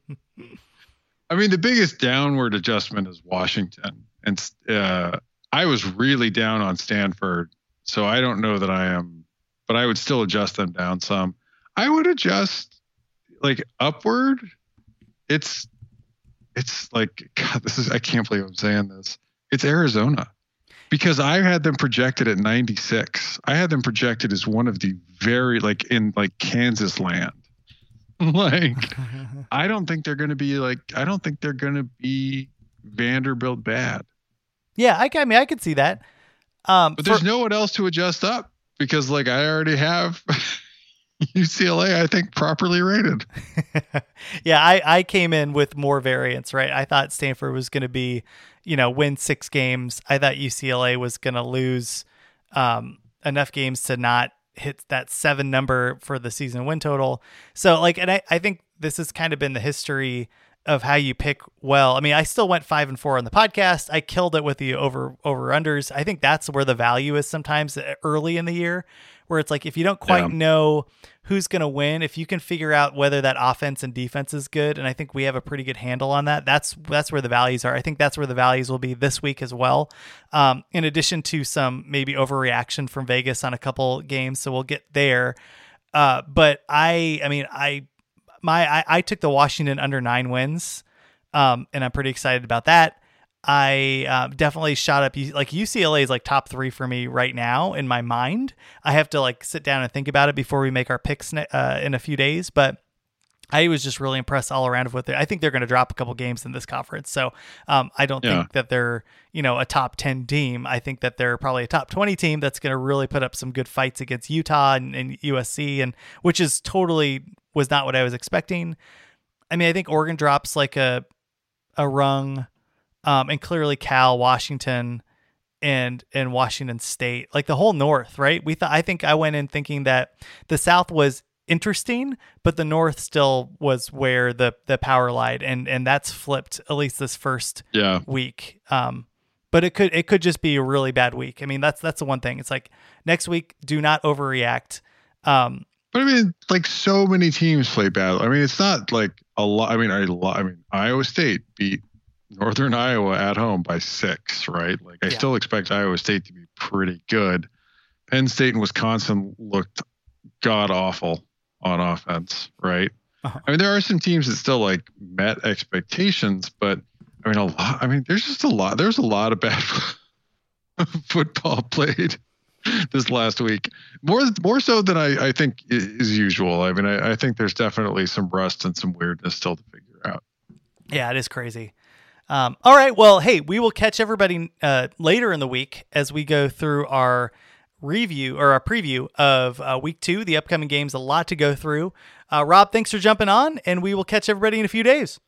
I mean, the biggest downward adjustment is Washington, and uh, I was really down on Stanford, so I don't know that I am, but I would still adjust them down some. I would adjust like upward. It's it's like God, this is I can't believe I'm saying this. It's Arizona because I had them projected at 96. I had them projected as one of the very like in like Kansas land. like I don't think they're going to be like I don't think they're going to be Vanderbilt bad. Yeah, I, I mean I could see that. Um, but there's for, no one else to adjust up because like I already have UCLA, I think, properly rated. yeah, I, I came in with more variance, right? I thought Stanford was going to be, you know, win six games. I thought UCLA was going to lose um, enough games to not hit that seven number for the season win total. So, like, and I, I think this has kind of been the history of how you pick well. I mean, I still went five and four on the podcast. I killed it with the over over unders. I think that's where the value is sometimes eh, early in the year, where it's like if you don't quite yeah. know who's going to win, if you can figure out whether that offense and defense is good, and I think we have a pretty good handle on that. That's that's where the values are. I think that's where the values will be this week as well. Um, in addition to some maybe overreaction from Vegas on a couple games, so we'll get there. Uh, but I, I mean, I my I, I took the Washington under nine wins, um, and I'm pretty excited about that. I uh, definitely shot up like UCLA is like top three for me right now in my mind. I have to like sit down and think about it before we make our picks uh, in a few days, but I was just really impressed all around with it. I think they're going to drop a couple games in this conference, so um, I don't yeah. think that they're you know a top ten team. I think that they're probably a top twenty team that's going to really put up some good fights against Utah and, and USC, and which is totally was not what I was expecting. I mean, I think Oregon drops like a a rung, um, and clearly Cal, Washington, and and Washington State, like the whole North, right? We thought I think I went in thinking that the South was interesting, but the North still was where the the power lied, and and that's flipped at least this first yeah. week. Um, but it could it could just be a really bad week. I mean, that's that's the one thing. It's like next week, do not overreact. Um, but I mean, like so many teams play bad. I mean, it's not like a lot. I mean, I, I mean, Iowa State beat Northern Iowa at home by six, right? Like, I yeah. still expect Iowa State to be pretty good. Penn State and Wisconsin looked god awful on offense, right? Uh-huh. I mean, there are some teams that still like met expectations, but I mean, a lot. I mean, there's just a lot. There's a lot of bad football played this last week. More more so than I, I think is usual. I mean, I, I think there's definitely some rust and some weirdness still to figure out. Yeah, it is crazy. Um, all right. Well, hey, we will catch everybody uh, later in the week as we go through our review or our preview of uh, week two, the upcoming games. A lot to go through. Uh, Rob, thanks for jumping on, and we will catch everybody in a few days.